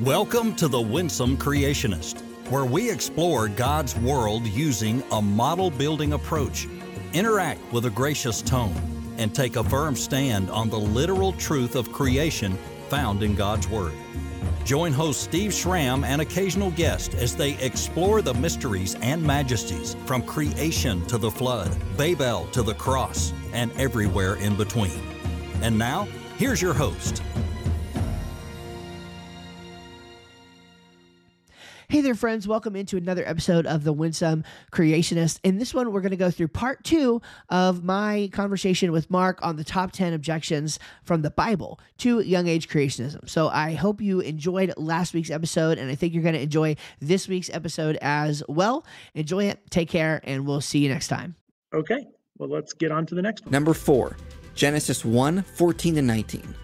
Welcome to The Winsome Creationist, where we explore God's world using a model building approach, interact with a gracious tone, and take a firm stand on the literal truth of creation found in God's Word. Join host Steve Schramm and occasional guests as they explore the mysteries and majesties from creation to the flood, Babel to the cross, and everywhere in between. And now, here's your host. Hey there, friends. Welcome into another episode of The Winsome Creationist. In this one, we're going to go through part two of my conversation with Mark on the top 10 objections from the Bible to young age creationism. So I hope you enjoyed last week's episode, and I think you're going to enjoy this week's episode as well. Enjoy it, take care, and we'll see you next time. Okay. Well, let's get on to the next one. Number four, Genesis 1 14 to 19.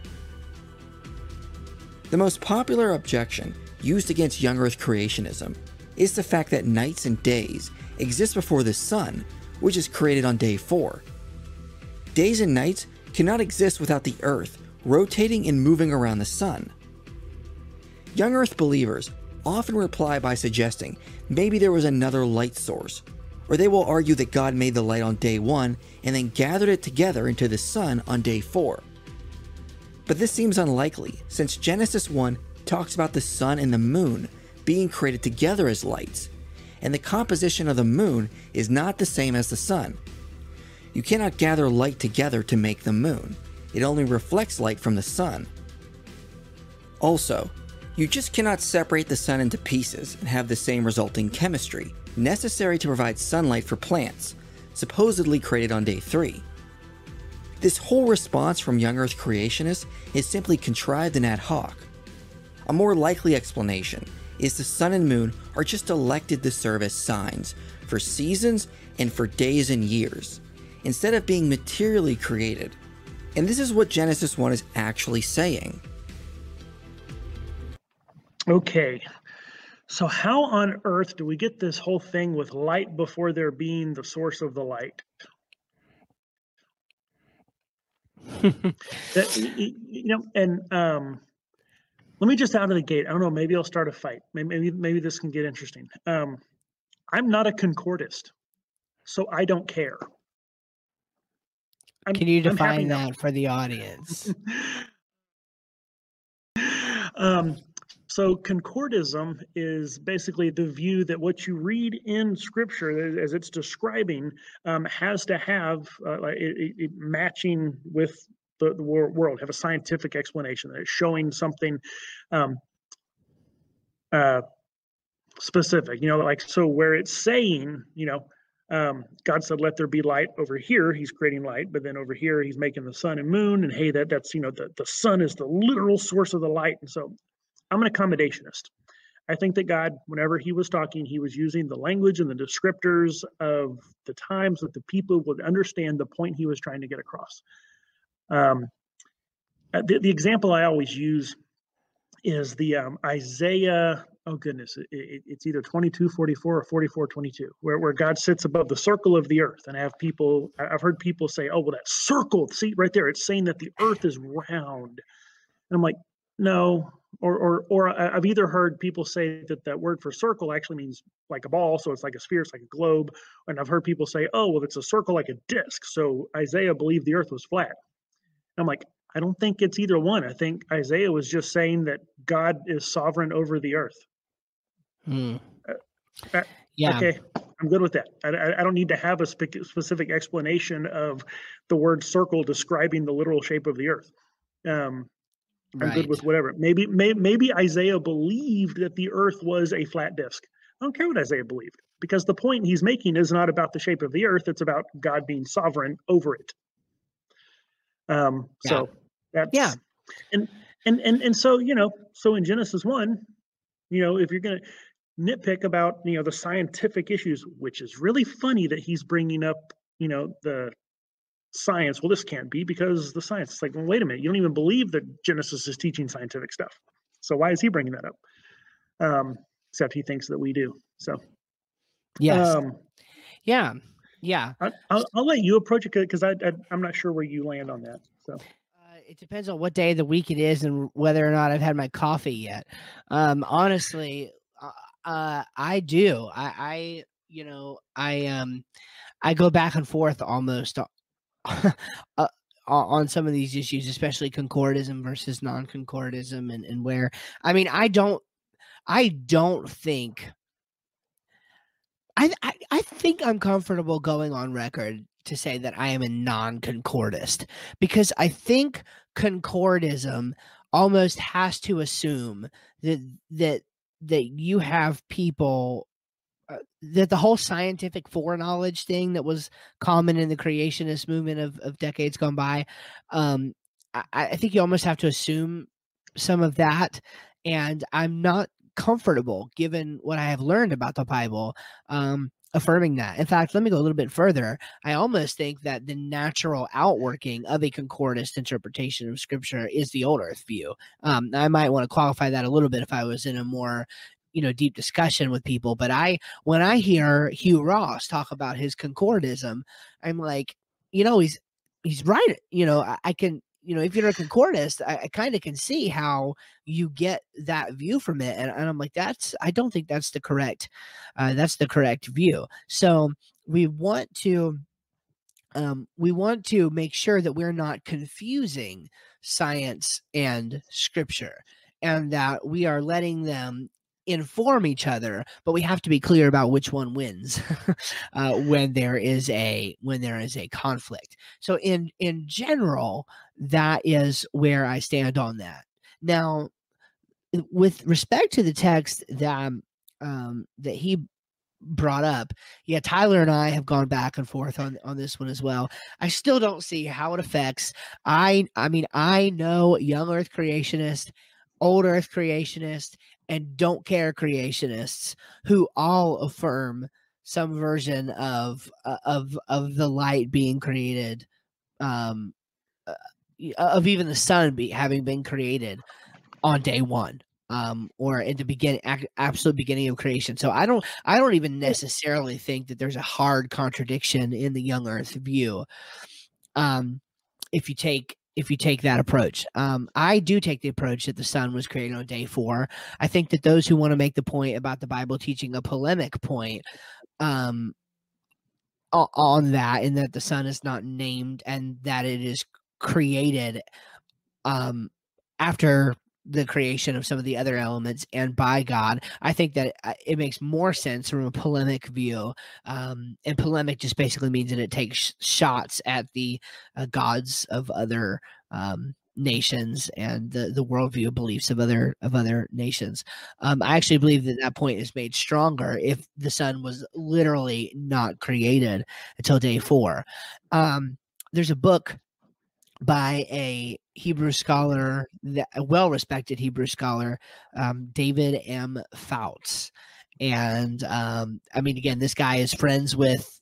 The most popular objection used against young earth creationism is the fact that nights and days exist before the sun, which is created on day 4. Days and nights cannot exist without the earth rotating and moving around the sun. Young earth believers often reply by suggesting maybe there was another light source, or they will argue that God made the light on day 1 and then gathered it together into the sun on day 4. But this seems unlikely since Genesis 1 talks about the sun and the moon being created together as lights, and the composition of the moon is not the same as the sun. You cannot gather light together to make the moon, it only reflects light from the sun. Also, you just cannot separate the sun into pieces and have the same resulting chemistry necessary to provide sunlight for plants, supposedly created on day 3. This whole response from young earth creationists is simply contrived and ad hoc. A more likely explanation is the sun and moon are just elected to serve as signs for seasons and for days and years, instead of being materially created. And this is what Genesis 1 is actually saying. Okay. So, how on earth do we get this whole thing with light before there being the source of the light? that, you know, and um, let me just out of the gate. I don't know. Maybe I'll start a fight. Maybe maybe, maybe this can get interesting. Um, I'm not a concordist, so I don't care. I'm, can you define that for the audience? um, so concordism is basically the view that what you read in Scripture, as it's describing, um, has to have uh, it, it matching with the, the world, have a scientific explanation that is showing something um, uh, specific. You know, like so where it's saying, you know, um, God said, "Let there be light." Over here, He's creating light, but then over here, He's making the sun and moon. And hey, that that's you know the the sun is the literal source of the light. And so, I'm an accommodationist. I think that God, whenever He was talking, He was using the language and the descriptors of the times that the people would understand the point He was trying to get across. Um, uh, the, the example I always use is the um, Isaiah, oh goodness, it, it, it's either 22, 44 or 44, 22, where, where God sits above the circle of the earth. And I have people, I've heard people say, oh, well, that circle, see right there, it's saying that the earth is round. And I'm like, no, or, or, or I've either heard people say that that word for circle actually means like a ball, so it's like a sphere, it's like a globe. And I've heard people say, oh, well, it's a circle like a disc. So Isaiah believed the earth was flat. I'm like, I don't think it's either one. I think Isaiah was just saying that God is sovereign over the earth. Hmm. Uh, uh, yeah. Okay, I'm good with that. I, I don't need to have a spe- specific explanation of the word circle describing the literal shape of the earth. Um, I'm right. good with whatever. Maybe, may, maybe Isaiah believed that the earth was a flat disk. I don't care what Isaiah believed because the point he's making is not about the shape of the earth, it's about God being sovereign over it. Um, yeah. So that's yeah, and and and and so you know, so in Genesis one, you know, if you're gonna nitpick about you know the scientific issues, which is really funny that he's bringing up you know the science. Well, this can't be because the science. It's like, well, wait a minute, you don't even believe that Genesis is teaching scientific stuff. So why is he bringing that up? Um, except he thinks that we do. So yes, um, yeah. Yeah, I, will I'll let you approach it because I, I am not sure where you land on that. So. Uh, it depends on what day of the week it is and whether or not I've had my coffee yet. Um, honestly, uh, uh, I do. I, I, you know, I um, I go back and forth almost uh, on some of these issues, especially concordism versus non-concordism, and and where I mean, I don't, I don't think. I, I, think I'm comfortable going on record to say that I am a non-concordist because I think concordism almost has to assume that that that you have people uh, that the whole scientific foreknowledge thing that was common in the creationist movement of, of decades gone by um, I, I think you almost have to assume some of that. And i'm not comfortable given what i have learned about the bible um, affirming that. In fact, let me go a little bit further. I almost think that the natural outworking of a concordist interpretation of scripture is the old earth view. Um, I might want to qualify that a little bit if I was in a more you know deep discussion with people but i when i hear hugh ross talk about his concordism i'm like you know he's he's right you know I, I can you know, if you're a concordist, I, I kind of can see how you get that view from it. And, and I'm like, that's, I don't think that's the correct, uh, that's the correct view. So we want to, um, we want to make sure that we're not confusing science and scripture and that we are letting them inform each other but we have to be clear about which one wins uh, when there is a when there is a conflict so in in general that is where i stand on that. Now with respect to the text that um that he brought up yeah tyler and i have gone back and forth on on this one as well. I still don't see how it affects i i mean i know young earth creationist old earth creationist and don't care creationists who all affirm some version of uh, of of the light being created um uh, of even the sun be having been created on day 1 um or in the beginning absolute beginning of creation so i don't i don't even necessarily think that there's a hard contradiction in the young earth view um if you take if you take that approach. Um, I do take the approach that the sun was created on day four. I think that those who want to make the point about the Bible teaching a polemic point um, on that, and that the sun is not named and that it is created um, after the creation of some of the other elements and by God. I think that uh, it makes more sense from a polemic view. Um, and polemic just basically means that it takes shots at the uh, gods of other um, nations and the the worldview beliefs of other of other nations. Um, I actually believe that that point is made stronger if the sun was literally not created until day four. Um, there's a book by a Hebrew scholar, a well respected Hebrew scholar, um, David M. Fouts. And um, I mean, again, this guy is friends with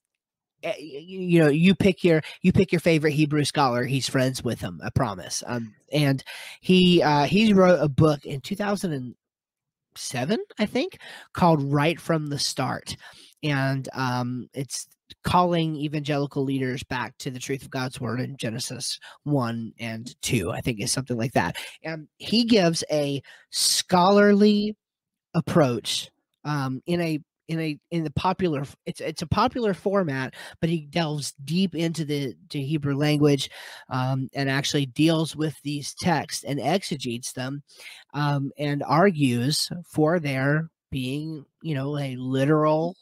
eh, you know you pick your you pick your favorite hebrew scholar he's friends with him i promise um and he uh he wrote a book in 2007 i think called right from the start and um it's calling evangelical leaders back to the truth of God's word in Genesis 1 and 2, I think is something like that. And he gives a scholarly approach um, in a in a in the popular it's it's a popular format but he delves deep into the to hebrew language um, and actually deals with these texts and exegetes them um, and argues for their being you know a literal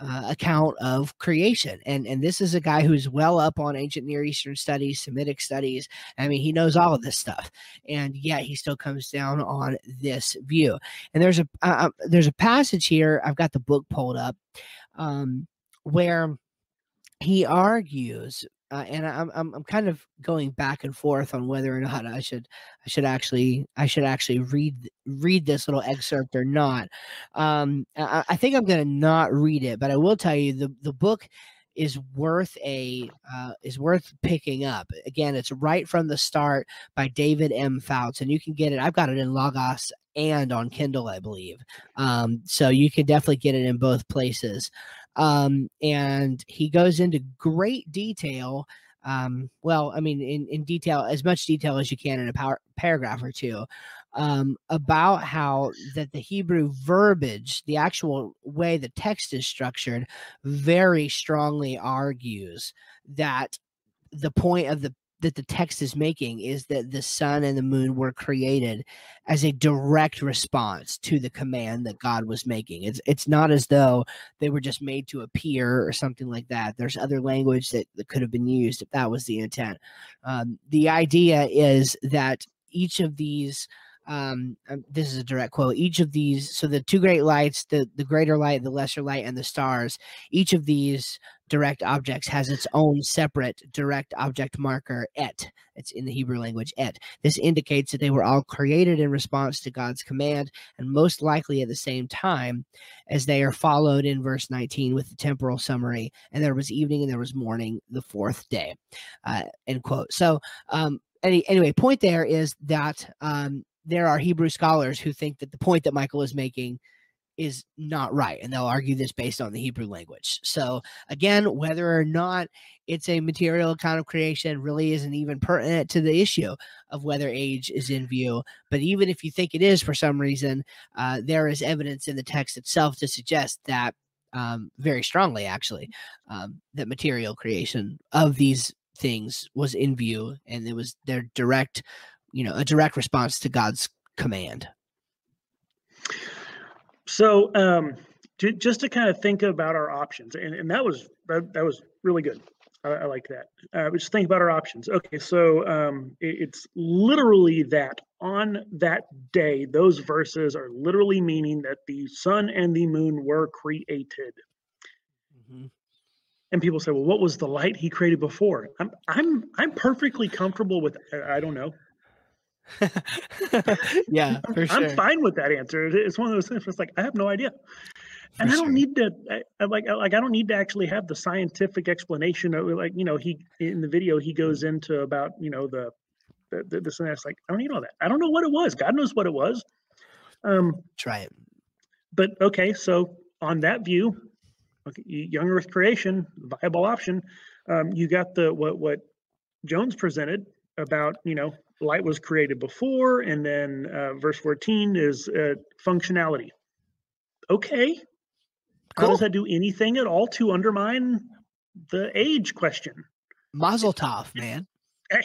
uh, account of creation. And and this is a guy who's well up on ancient Near Eastern studies, Semitic studies. I mean, he knows all of this stuff, and yet he still comes down on this view. And there's a uh, uh there's a passage here. I've got the book pulled up um, where he argues uh, and I'm, I'm I'm kind of going back and forth on whether or not I should I should actually I should actually read read this little excerpt or not. Um, I, I think I'm going to not read it, but I will tell you the the book is worth a uh, is worth picking up. Again, it's right from the start by David M. Fouts, and you can get it. I've got it in Logos and on Kindle, I believe. Um, so you can definitely get it in both places. Um, and he goes into great detail um, well, I mean, in, in detail, as much detail as you can in a power, paragraph or two, um, about how that the Hebrew verbiage, the actual way the text is structured, very strongly argues that the point of the that the text is making is that the sun and the moon were created as a direct response to the command that God was making. It's it's not as though they were just made to appear or something like that. There's other language that, that could have been used if that was the intent. Um, the idea is that each of these um, this is a direct quote each of these so the two great lights the the greater light the lesser light and the stars each of these direct objects has its own separate direct object marker et it's in the hebrew language et. This indicates that they were all created in response to god's command and most likely at the same time as they are followed in verse 19 with the temporal summary and there was evening and there was morning the fourth day uh, end quote. So um any, anyway point there is that um there are Hebrew scholars who think that the point that Michael is making is not right and they'll argue this based on the Hebrew language. So again, whether or not it's a material account of creation really isn't even pertinent to the issue of whether age is in view. But even if you think it is for some reason, uh, there is evidence in the text itself to suggest that um, very strongly, actually, um, that material creation of these things was in view and it was their direct you know a direct response to god's command. So um to, just to kind of think about our options and, and that was that, that was really good. I, I like that. Uh, just think about our options. Okay so um it, it's literally that on that day those verses are literally meaning that the sun and the moon were created. Mm-hmm. and people say well what was the light he created before? I'm i'm i'm perfectly comfortable with i don't know yeah, for sure. I'm fine with that answer. It's one of those things. It's like I have no idea, and for I don't sure. need to. I, like, like I don't need to actually have the scientific explanation. Of, like, you know, he in the video he goes into about you know the, the, the this and that's. Like, I don't need all that. I don't know what it was. God knows what it was. Um, try it. But okay, so on that view, okay, young Earth creation, viable option. Um, you got the what what Jones presented about you know light was created before, and then uh, verse 14 is uh, functionality. Okay. Cool. How does that do anything at all to undermine the age question? Mazel tov, man.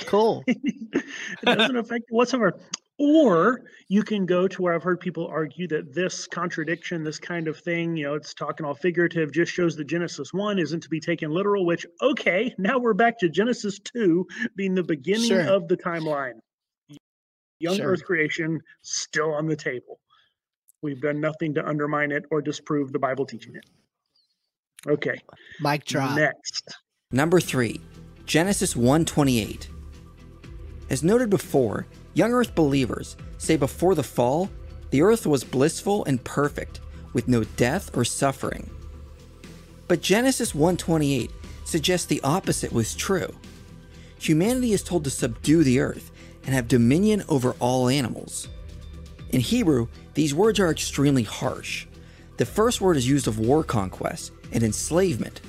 Cool. it doesn't affect whatsoever. Or you can go to where I've heard people argue that this contradiction, this kind of thing, you know, it's talking all figurative, just shows that Genesis 1 isn't to be taken literal, which, okay, now we're back to Genesis 2 being the beginning sure. of the timeline. Young sure. Earth creation still on the table. We've done nothing to undermine it or disprove the Bible teaching it. Okay. Mike drop. Next. Number three, Genesis 128. As noted before, Young Earth believers say before the fall, the earth was blissful and perfect, with no death or suffering. But Genesis 1:28 suggests the opposite was true. Humanity is told to subdue the earth and have dominion over all animals. In Hebrew, these words are extremely harsh. The first word is used of war conquest and enslavement.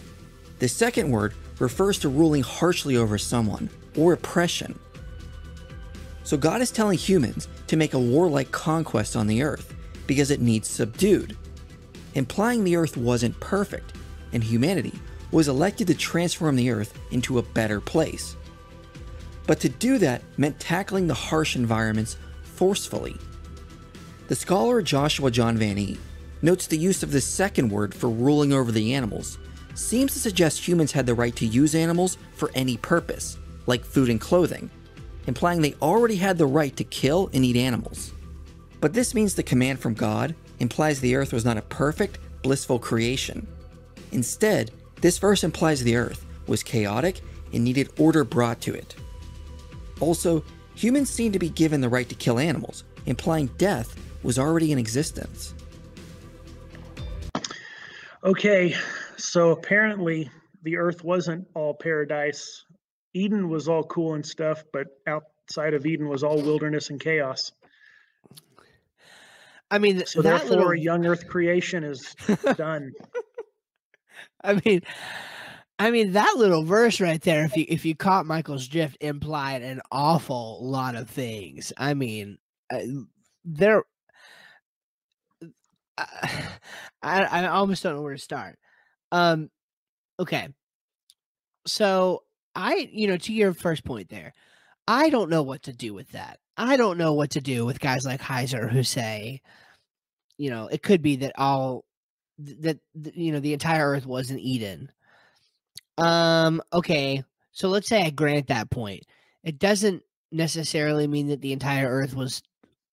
The second word refers to ruling harshly over someone or oppression. So God is telling humans to make a warlike conquest on the earth because it needs subdued, implying the earth wasn't perfect and humanity was elected to transform the earth into a better place. But to do that meant tackling the harsh environments forcefully. The scholar Joshua John Van Ee notes the use of the second word for ruling over the animals seems to suggest humans had the right to use animals for any purpose, like food and clothing, implying they already had the right to kill and eat animals. But this means the command from God implies the earth was not a perfect, blissful creation. Instead, this verse implies the earth was chaotic and needed order brought to it. Also, humans seem to be given the right to kill animals, implying death was already in existence. Okay, so apparently the earth wasn't all paradise Eden was all cool and stuff, but outside of Eden was all wilderness and chaos. I mean, so therefore, little... young Earth creation is done. I mean, I mean, that little verse right there, if you if you caught Michael's drift, implied an awful lot of things. I mean, uh, there. I, I almost don't know where to start. Um, okay, so I, you know, to your first point there, I don't know what to do with that. I don't know what to do with guys like Heiser who say, you know, it could be that all that you know the entire Earth was an Eden um, okay. So let's say I grant that point. It doesn't necessarily mean that the entire earth was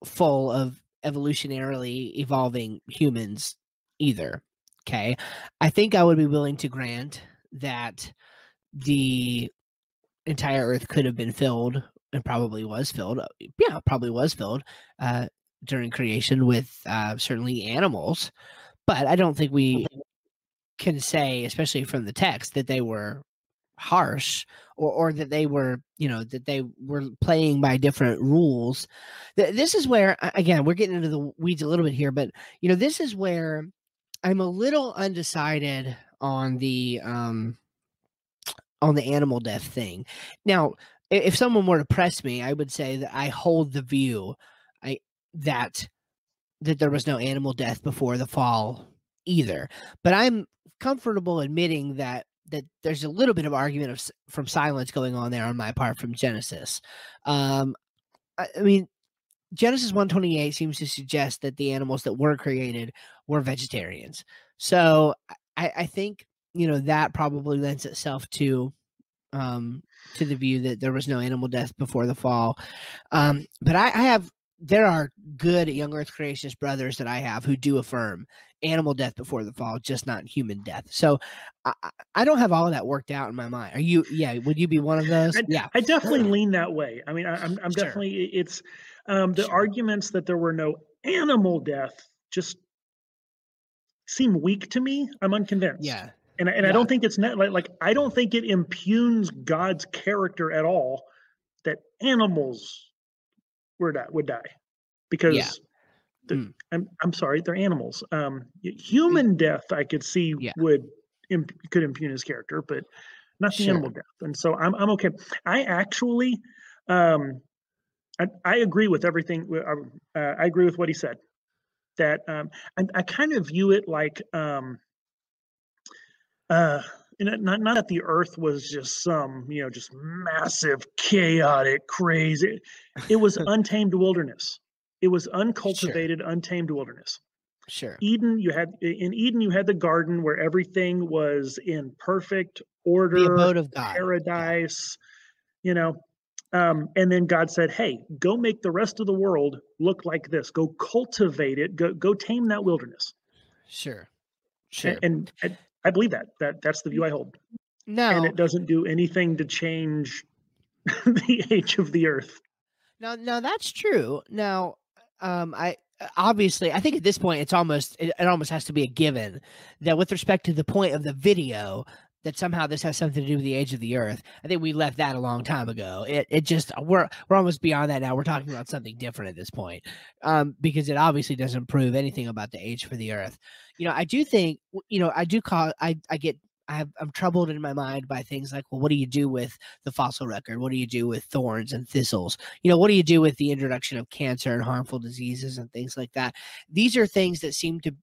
full of evolutionarily evolving humans either. Okay. I think I would be willing to grant that the entire earth could have been filled and probably was filled. Uh, yeah, probably was filled uh, during creation with uh, certainly animals. But I don't think we can say, especially from the text, that they were harsh or, or that they were, you know, that they were playing by different rules. This is where, again, we're getting into the weeds a little bit here, but, you know, this is where I'm a little undecided on the, um, on the animal death thing. Now, if someone were to press me, I would say that I hold the view I that that there was no animal death before the fall either. But I'm comfortable admitting that that there's a little bit of argument of, from silence going on there on my part from Genesis. Um, I, I mean, Genesis 128 seems to suggest that the animals that were created were vegetarians. So I, I think you know that probably lends itself to um, to the view that there was no animal death before the fall. Um, but I, I have there are good young earth creationist brothers that I have who do affirm animal death before the fall, just not human death. So I, I don't have all of that worked out in my mind. Are you? Yeah, would you be one of those? I, yeah, I definitely lean that way. I mean, I, am I'm, I'm sure. definitely it's um, the sure. arguments that there were no animal death just seem weak to me. I'm unconvinced. Yeah. And, and yeah. I don't think it's net, like, like I don't think it impugns God's character at all that animals were die, would die because yeah. mm. I'm I'm sorry, they're animals. Um, human death I could see yeah. would imp, could impugn his character, but not the sure. animal death. And so I'm I'm okay. I actually um I, I agree with everything. Uh, I agree with what he said. That um, I, I kind of view it like um, uh, not not that the earth was just some you know just massive chaotic crazy it was untamed wilderness it was uncultivated sure. untamed wilderness sure eden you had in eden you had the garden where everything was in perfect order the abode of god paradise yeah. you know um, and then god said hey go make the rest of the world look like this go cultivate it go go tame that wilderness sure sure and, and I believe that. That that's the view I hold. No, and it doesn't do anything to change the age of the Earth. No, no, that's true. Now, um, I obviously I think at this point it's almost it, it almost has to be a given that with respect to the point of the video that somehow this has something to do with the age of the earth. I think we left that a long time ago. It it just we're we're almost beyond that now. We're talking about something different at this point. Um, because it obviously doesn't prove anything about the age for the earth you know, I do think, you know, I do call, I, I get, I I'm troubled in my mind by things like, well, what do you do with the fossil record? What do you do with thorns and thistles? You know, what do you do with the introduction of cancer and harmful diseases and things like that? These are things that seem to,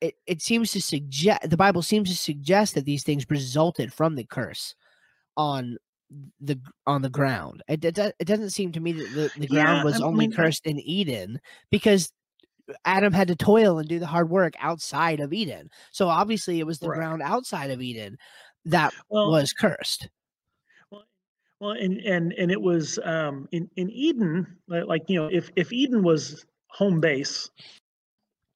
it, it seems to suggest, the Bible seems to suggest that these things resulted from the curse on the on the ground. It, it, it doesn't seem to me that the, the ground yeah, was I only cursed in Eden because Adam had to toil and do the hard work outside of Eden. So obviously it was the right. ground outside of Eden that well, was cursed. Well, well, and and and it was um, in in Eden, like you know, if if Eden was home base,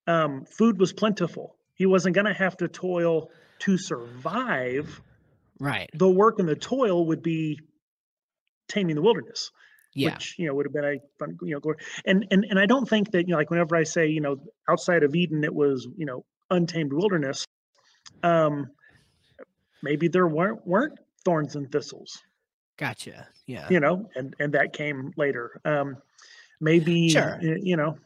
um, food was plentiful. He wasn't going to have to toil to survive. Right. The work and the toil would be taming the wilderness yeah. which you know would have been a fun, you know, glory. And and and I don't think that you know, like whenever I say you know, outside of Eden, it was you know, untamed wilderness. Um, maybe there weren't weren't thorns and thistles. Gotcha. Yeah. You know, and and that came later. Um, maybe sure. you know,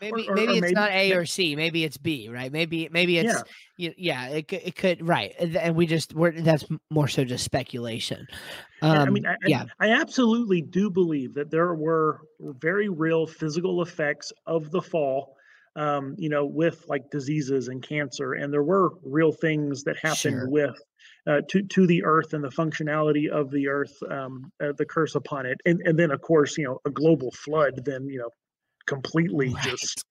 maybe or- or maybe it's maybe- not A or C. Maybe it's B, right? Maybe maybe it's Yeah. yeah, it could, it could right, and we just we're that's more so just speculation. Um, I mean, I, I- yeah, I absolutely do believe that there were very real physical effects of the fall, um, you know, with like diseases and cancer, and there were real things that happened Sure. with uh, to to the earth and the functionality of the earth, um, uh, the curse upon it, and and then of course, you know, a global flood then you know completely Right. just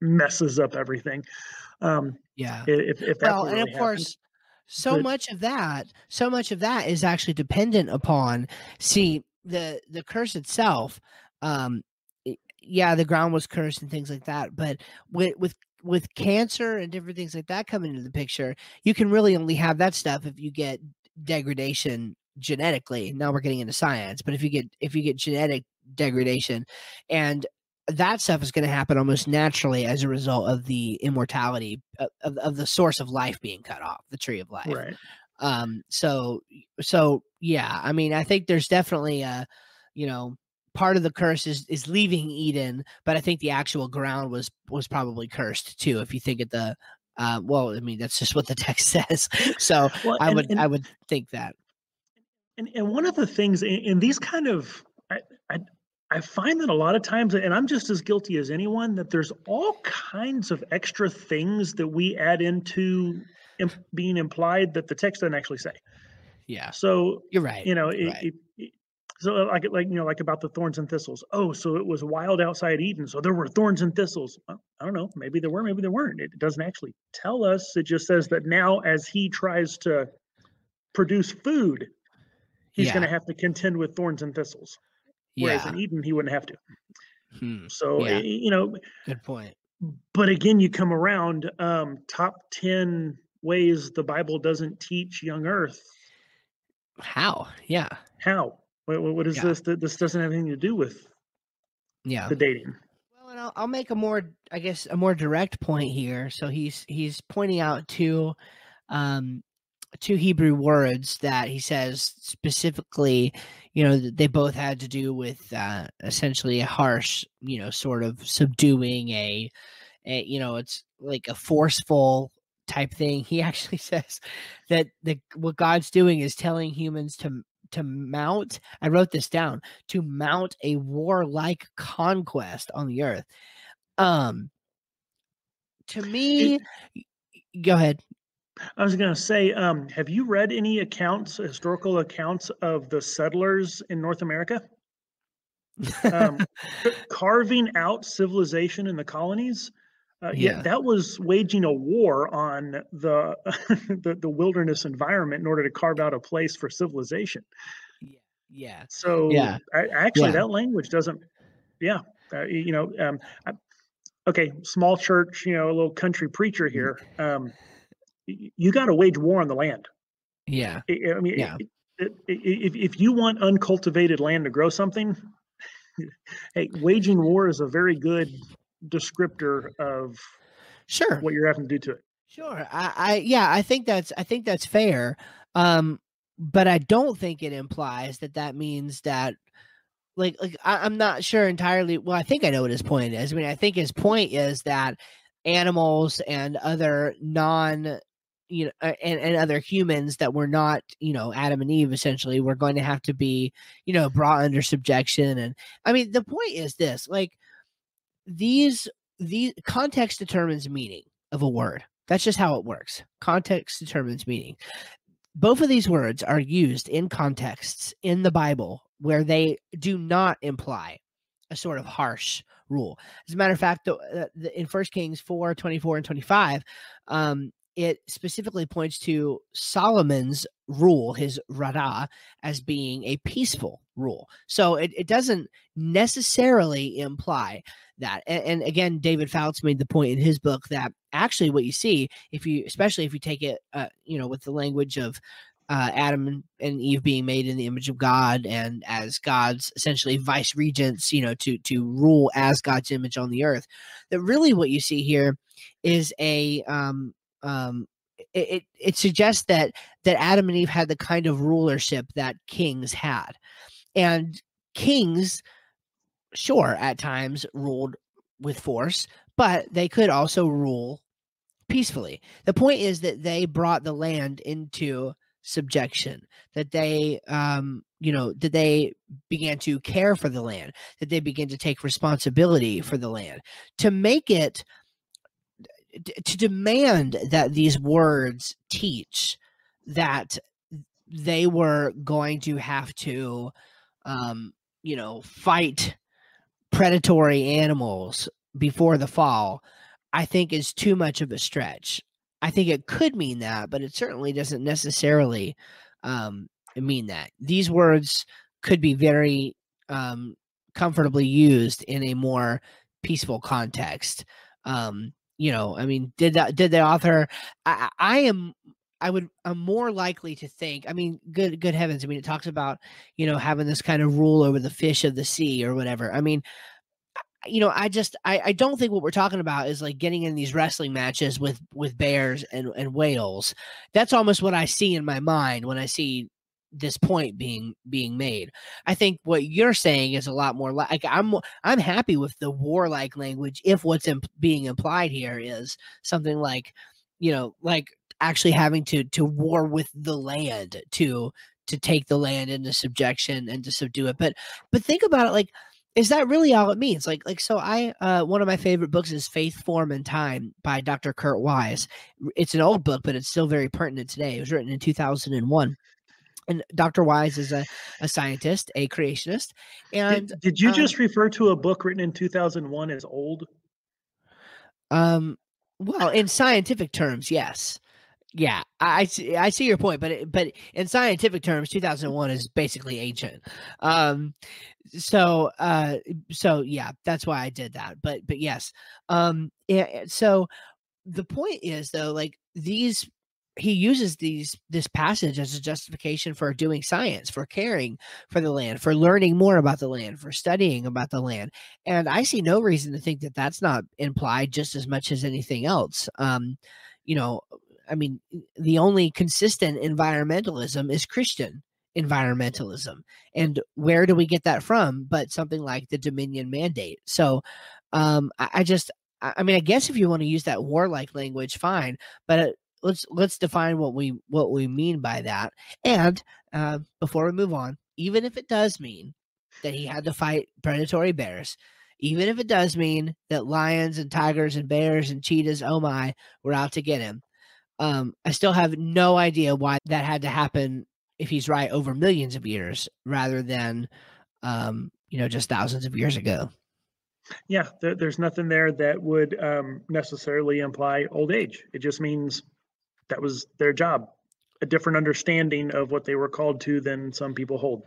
messes up everything. Um, yeah. if if that's Well, what and really of happened. course, so But- much of that, so much of that is actually dependent upon. See, the the curse itself. Um, i- yeah, the ground was cursed and things like that, but with with with cancer and different things like that coming into the picture, you can really only have that stuff if you get degradation genetically. Now we're getting into science, but if you get if you get genetic degradation and that stuff is going to happen almost naturally as a result of the immortality of, of, of the source of life being cut off, the tree of life. right. Um, so, so yeah, I mean, I think there's definitely a, you know, part of the curse is is leaving Eden, but I think the actual ground was was probably cursed too. If you think at the, uh, well, I mean, that's just what the text says. So Well, I and- would and- I would think that. And, and one of the things in, in these kind of, I, I, I find that a lot of times, and I'm just as guilty as anyone, that there's all kinds of extra things that we add into im- being implied that the text doesn't actually say. Yeah, So, you're right. you know, it, right. it, it- so uh, like, like, you know, like about the thorns and thistles. Oh, so it was wild outside Eden. So there were thorns and thistles. Well, I don't know. Maybe there were, maybe there weren't. It doesn't actually tell us. It just says that now as he tries to produce food, he's yeah. going to have to contend with thorns and thistles. Whereas yeah. in Eden, he wouldn't have to. Hmm, So, Yeah. you know, Good point. but again, you come around um, top 10 ways the Bible doesn't teach young earth. How? Yeah. How? What, what- what is Yeah. this? That This doesn't have anything to do with Yeah. the dating. Well, and I'll, I'll make a more, I guess, a more direct point here. So he's he's pointing out two, um, two Hebrew words that he says specifically, you know, they both had to do with uh, essentially a harsh, you know, sort of subduing a, a, you know, it's like a forceful type thing. He actually says that the what God's doing is telling humans to to mount. I wrote this down to mount a warlike conquest on the earth. Um, to me, y- go ahead. I was going to say, um, have you read any accounts, historical accounts of the settlers in North America? Um, carving out civilization in the colonies. Uh, yeah. Yeah. that was waging a war on the, the the wilderness environment in order to carve out a place for civilization. yeah, So, Yeah. I, actually, Yeah. that language doesn't. Yeah, uh, you know, um, I, okay, small church, you know, a little country preacher Mm. here. Um, you got to wage war on the land. yeah, I mean, Yeah. it- it- i- if, if you want uncultivated land to grow something, hey, waging war is a very good descriptor of sure. what you're having to do to it. Sure. I, I yeah, I think that's I think that's fair. Um, but I don't think it implies that that means that like like I, I'm not sure entirely. Well, I think I know what his point is. I mean, I think his point is that animals and other non you know uh, and, and other humans that were not you know adam and eve essentially were going to have to be you know brought under subjection and i mean the point is this like these these context determines meaning of a word that's just how it works. Context determines meaning. Both of these words are used in contexts in the Bible where they do not imply a sort of harsh rule. As a matter of fact, the, uh, the, in 1 Kings 4 24 and 25, um, it specifically points to Solomon's rule, his rada, as being a peaceful rule. So it, it doesn't necessarily imply that. And, and again, David Fouts made the point in his book that actually what you see, if you, especially if you take it, uh, you know, with the language of uh, Adam and- and Eve being made in the image of God and as God's essentially vice regents, you know, to to rule as God's image on the earth, that really what you see here is a um um it, it, it suggests that that Adam and Eve had the kind of rulership that kings had. And kings, sure, at times ruled with force, but they could also rule peacefully. The point is that they brought the land into subjection, that they, um, you know, that they began to care for the land, that they began to take responsibility for the land, to make it, to demand that these words teach that they were going to have to, um, you know, fight predatory animals before the fall, I think is too much of a stretch. I think it could mean that, but it certainly doesn't necessarily um, mean that. These words could be very um, comfortably used in a more peaceful context. Um, you know, I mean, did that? Did the author? I, I am. I would. I'm more likely to think. I mean, good. Good heavens! I mean, it talks about you know having this kind of rule over the fish of the sea or whatever. I mean, you know, I just I, I don't think what we're talking about is like getting in these wrestling matches with with bears and and whales. That's almost what I see in my mind when I see this point being being made. I think what you're saying is a lot more like I'm I'm happy with the warlike language if what's imp- being implied here is something like you know like actually having to to war with the land to to take the land into subjection and to subdue it. But but think about it like is that really all it means like like so i uh one of my favorite books is faith form and time by dr kurt wise it's an old book but it's still very pertinent today it was written in 2001 and dr wise is a, a scientist a creationist and did, did you um, just refer to a book written in 2001 as old um well in scientific terms yes yeah, I, I see. I see your point, but it, but in scientific terms, 2001 is basically ancient. Um, so uh, so yeah, that's why I did that. But but yes, um, yeah. So the point is though, like these, he uses these this passage as a justification for doing science, for caring for the land, for learning more about the land, for studying about the land, and I see no reason to think that that's not implied just as much as anything else. Um, you know I mean, the only consistent environmentalism is Christian environmentalism. And where do we get that from? But something like the Dominion Mandate. So um, I, I just, I mean, I guess if you want to use that warlike language, fine. But let's let's define what we what we mean by that. And uh, before we move on, even if it does mean that he had to fight predatory bears, even if it does mean that lions and tigers and bears and cheetahs, oh my, were out to get him, um, I still have no idea why that had to happen if he's right over millions of years rather than, um, you know, just thousands of years ago. Yeah, there, there's nothing there that would um, necessarily imply old age. It just means that was their job, a different understanding of what they were called to than some people hold.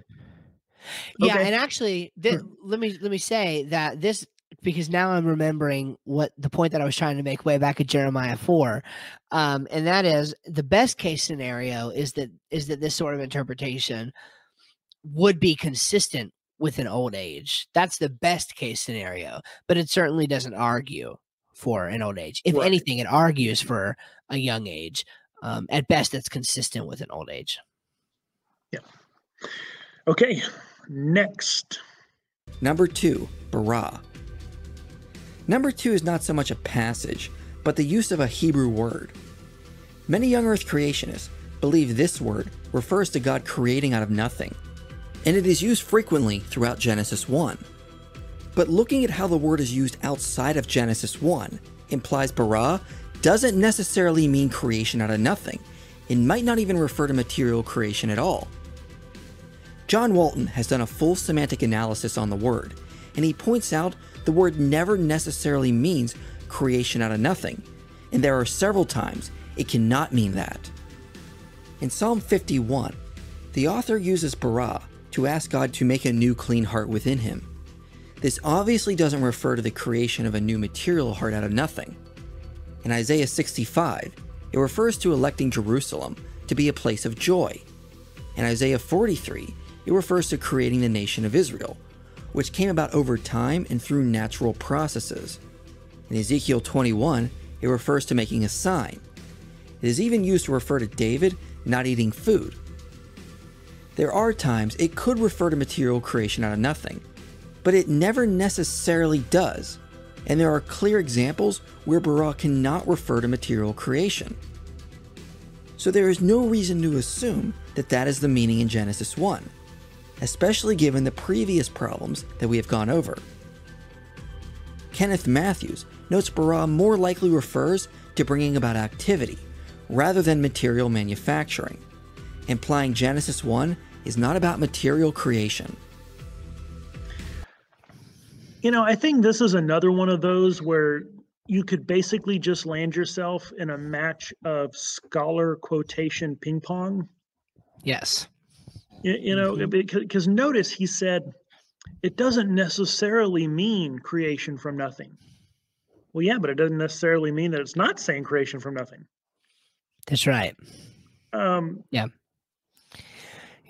Yeah, and actually, th- let me let me say that this because now I'm remembering what the point that I was trying to make way back at Jeremiah 4. Um, and that is the best case scenario is that is that this sort of interpretation would be consistent with an old age. That's the best case scenario, but it certainly doesn't argue for an old age. If right. anything, it argues for a young age. Um, at best, it's consistent with an old age. Yeah. Okay. Next. Number two, bara. Number two is not so much a passage, but the use of a Hebrew word. Many young earth creationists believe this word refers to God creating out of nothing, and it is used frequently throughout Genesis 1. But looking at how the word is used outside of Genesis 1 implies bara doesn't necessarily mean creation out of nothing. It might not even refer to material creation at all. John Walton has done a full semantic analysis on the word, and he points out the word never necessarily means creation out of nothing, and there are several times it cannot mean that. In Psalm 51, the author uses bara to ask God to make a new clean heart within him. This obviously doesn't refer to the creation of a new material heart out of nothing. In Isaiah 65, it refers to electing Jerusalem to be a place of joy. In Isaiah 43, it refers to creating the nation of Israel, which came about over time and through natural processes. In Ezekiel 21, it refers to making a sign. It is even used to refer to David not eating food. There are times it could refer to material creation out of nothing, but it never necessarily does. and there are clear examples where bara cannot refer to material creation. So there is no reason to assume that that is the meaning in Genesis 1, especially given the previous problems that we have gone over. Kenneth Mathews notes bara more likely refers to bringing about activity rather than material manufacturing, implying Genesis 1 is not about material creation. You know, I think this is another one of those where you could basically just land yourself in a match of scholar quotation ping pong. Yes. You, you know, Mhm. because notice he said it doesn't necessarily mean creation from nothing. Well, yeah, but it doesn't necessarily mean that it's not saying creation from nothing. That's right. Um, yeah.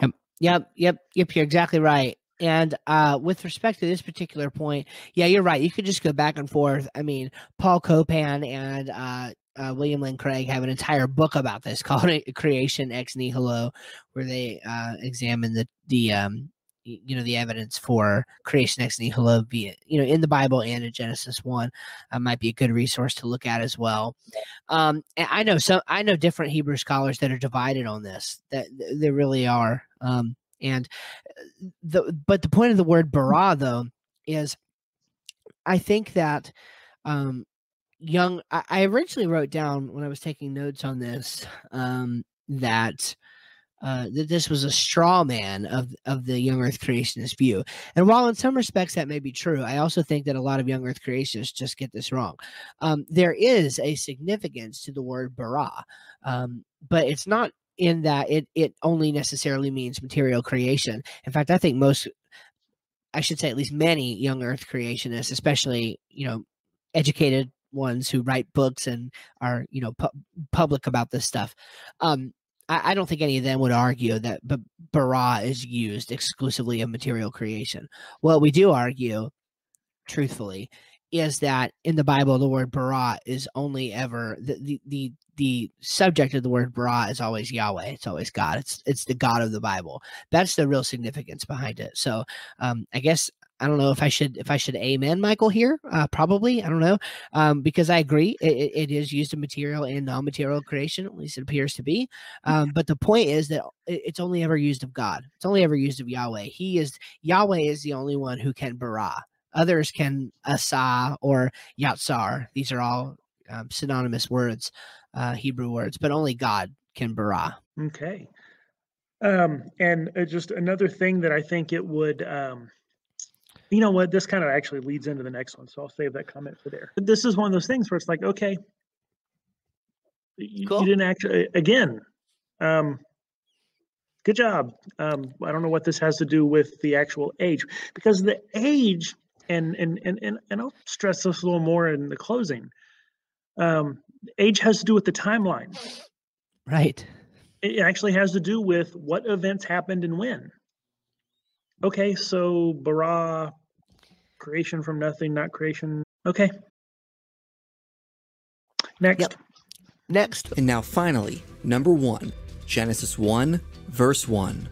Yep. Yep, yep, yep. You're exactly right. And uh, with respect to this particular point, yeah, you're right. You could just go back and forth. I mean, Paul Copan and uh, uh, William Lane Craig have an entire book about this called "Creation Ex Nihilo," where they uh, examine the the um, you know the evidence for creation ex nihilo, be you know in the Bible and in Genesis one. Uh, might be a good resource to look at as well. Um, and I know some. I know different Hebrew scholars that are divided on this. That th- there really are. Um, and uh, the but the point of the word bara though is, I think that um, young. I, I originally wrote down when I was taking notes on this um, that. Uh, that this was a straw man of of the young Earth creationist view, and while in some respects that may be true, I also think that a lot of young Earth creationists just get this wrong um, there is a significance to the word bara, um, but it's not in that it it only necessarily means material creation. In fact, I think most, I should say at least many young Earth creationists, especially you know educated ones who write books and are you know pu- public about this stuff. Um, I, don't think any of them would argue that b- bara is used exclusively of material creation. What we do argue, truthfully, is that in the Bible the word bara is only ever the, the the the subject of the word bara is always Yahweh. It's always God. It's it's the God of the Bible. That's the real significance behind it. So um, I guess I don't know if I should if I should amen Michael here. Uh, probably I don't know um, because I agree it, it- it is used in material and non-material creation. At least it appears to be. Um, but the point is that it's only ever used of God. It's only ever used of Yahweh. He is Yahweh is the only one who can bara. Others can asa or yatsar. These are all um, synonymous words, uh, Hebrew words, but only God can bara. Okay. Um, and uh, just another thing that I think it would, um, you know what, this kind of actually leads into the next one, so I'll save that comment for there. But this is one of those things where it's like, okay, you, Cool. you didn't actually, again, um, good job. Um, I don't know what this has to do with the actual age, because the age, and and and and, and I'll stress this a little more in the closing. Um, age has to do with the timeline Right. it actually has to do with what events happened and when. Okay, so bara, creation from nothing, not creation. Okay. Next. Yep. Next, And now, finally, number one Genesis 1, verse 1.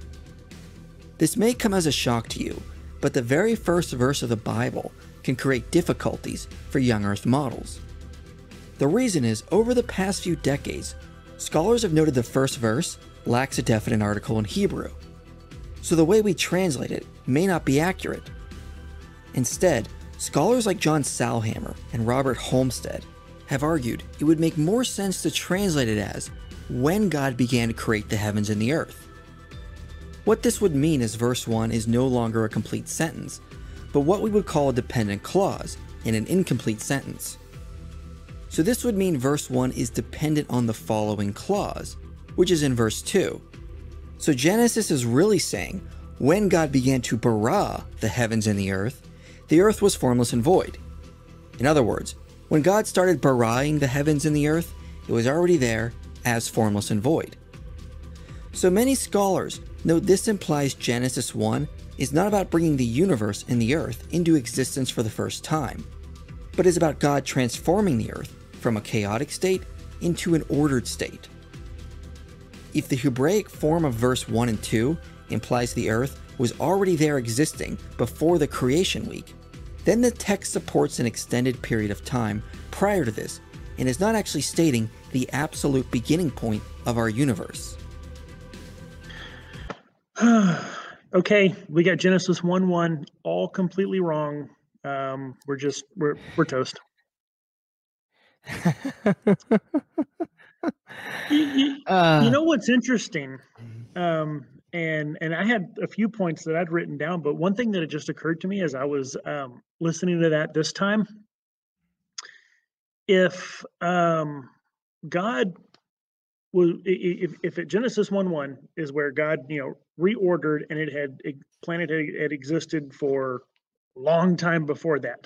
This may come as a shock to you, but the very first verse of the Bible can create difficulties for young Earth models. The reason is, over the past few decades, scholars have noted the first verse lacks a definite article in Hebrew, so the way we translate it may not be accurate. Instead, scholars like John Sailhamer and Robert Holmstedt have argued it would make more sense to translate it as when God began to create the heavens and the earth. What this would mean is verse 1 is no longer a complete sentence, but what we would call a dependent clause in an incomplete sentence. So this would mean verse 1 is dependent on the following clause, which is in verse 2. So Genesis is really saying when God began to bara the heavens and the earth, the earth was formless and void. In other words, when God started baraing the heavens and the earth, it was already there as formless and void. So many scholars note this implies Genesis 1 is not about bringing the universe and the earth into existence for the first time, but is about God transforming the earth from a chaotic state into an ordered state. If the Hebraic form of verse 1 and 2 implies the earth was already there existing before the creation week, then the text supports an extended period of time prior to this and is not actually stating the absolute beginning point of our universe. okay, we got Genesis 1 1 all completely wrong. Um, we're just, we're, we're toast. you, you, uh, you, know what's interesting? Mm-hmm. Um, and and I had a few points that I'd written down, but one thing that had just occurred to me as I was um, listening to that this time, if um, God was if if Genesis one one is where God you know reordered and it had planet had, had existed for a long time before that.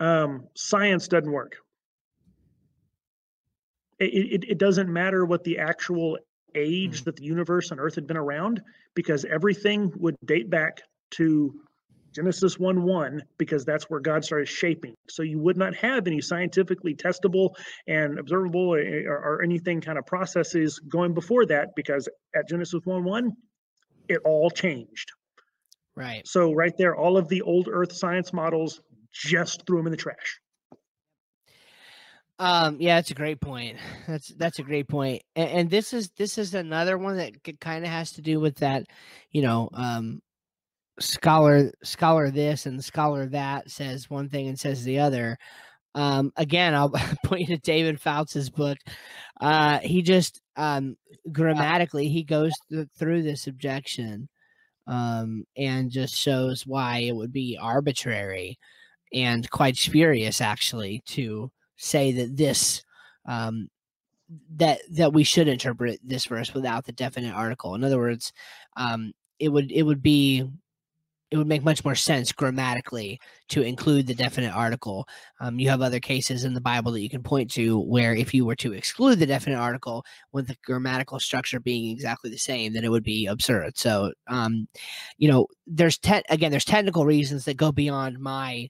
Um, science doesn't work. It, it, it doesn't matter what the actual age mm. that the universe and Earth had been around, because everything would date back to Genesis 1 1, because that's where God started shaping. So you would not have any scientifically testable and observable or, or, or anything kind of processes going before that, because at Genesis 1 1, it all changed. Right. So right there, all of the old Earth science models just threw them in the trash. Um, yeah, that's a great point. That's that's a great point. And, and this is this is another one that kind of has to do with that, you know, um, scholar scholar this and scholar that says one thing and says the other. Um, again, I'll point you to David Fouts' book. Uh, he just um, grammatically he goes th- through this objection um, and just shows why it would be arbitrary and quite spurious, actually, to say that this um, that that we should interpret this verse without the definite article. In other words, um, it would it would be it would make much more sense grammatically to include the definite article. Um, you have other cases in the Bible that you can point to where if you were to exclude the definite article with the grammatical structure being exactly the same, then it would be absurd. So, um, you know, there's te- again, there's technical reasons that go beyond my,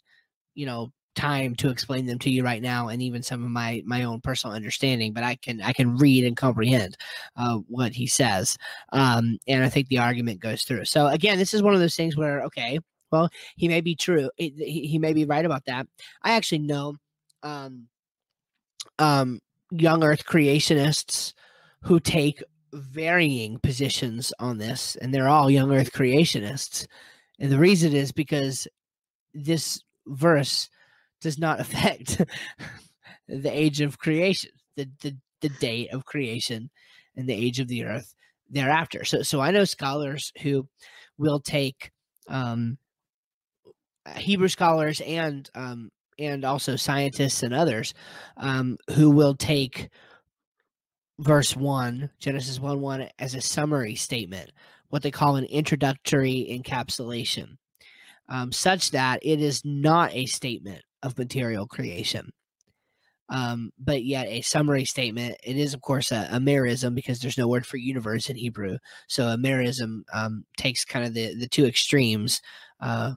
you know, time to explain them to you right now and even some of my my own personal understanding but i can i can read and comprehend uh, what he says um, and i think the argument goes through. So again this is one of those things where okay well he may be true. He, he may be right about that. I actually know um, um, young earth creationists who take varying positions on this and they're all young earth creationists. And the reason is because this verse does not affect the age of creation, the, the the date of creation and the age of the earth thereafter. So so I know scholars who will take um, Hebrew scholars and um, and also scientists and others um, who will take verse 1 genesis 1 1 as a summary statement what they call an introductory encapsulation um, such that it is not a statement of material creation. Um, but yet a summary statement. It is, of course, a, a merism because there's no word for universe in Hebrew. So a merism um, takes kind of the the two extremes uh,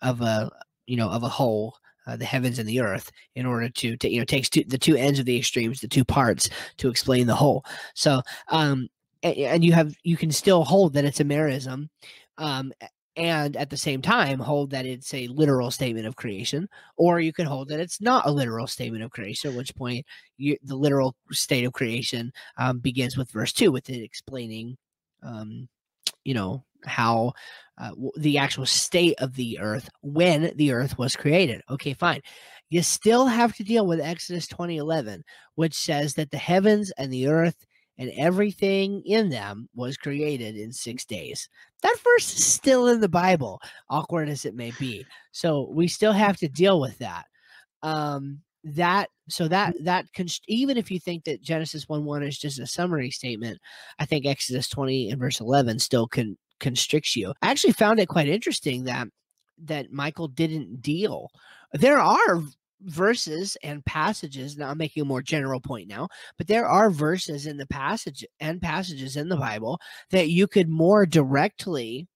of a you know of a whole, uh, the heavens and the earth, in order to, to you know takes two, the two ends of the extremes, the two parts, to explain the whole. So um, and, and you have you can still hold that it's a merism. Um, and at the same time hold that it's a literal statement of creation or you can hold that it's not a literal statement of creation at which point you, the literal state of creation um, begins with verse 2 with it explaining um, you know how uh, the actual state of the earth when the earth was created. Okay fine. You still have to deal with exodus 2011 which says that the heavens and the earth and everything in them was created in six days. That verse is still in the Bible, awkward as it may be. So we still have to deal with that. Um, that so that that const- even if you think that Genesis one one is just a summary statement, I think Exodus twenty and verse eleven still can constricts you. I actually found it quite interesting that that Michael didn't deal. There are verses and passages now i'm making a more general point now but there are verses in the passage and passages in the bible that you could more directly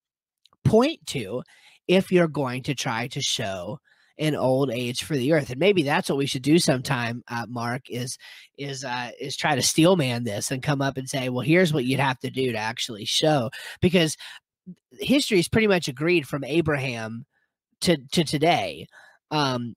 point to if you're going to try to show an old age for the earth and maybe that's what we should do sometime uh, mark is is uh is try to steel man this and come up and say well here's what you'd have to do to actually show because history is pretty much agreed from abraham to to today um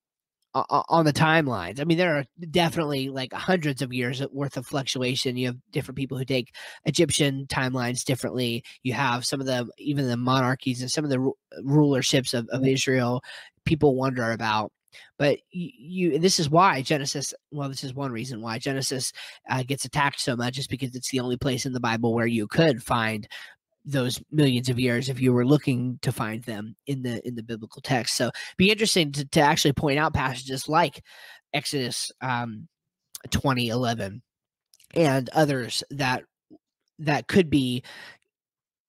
on the timelines. I mean, there are definitely like hundreds of years worth of fluctuation. You have different people who take Egyptian timelines differently. You have some of the even the monarchies and some of the ru- rulerships of, of Israel. People wonder about, but you, you this is why Genesis. Well, this is one reason why Genesis uh, gets attacked so much is because it's the only place in the Bible where you could find those millions of years if you were looking to find them in the in the biblical text. So be interesting to, to actually point out passages like exodus um 2011 and others that that could be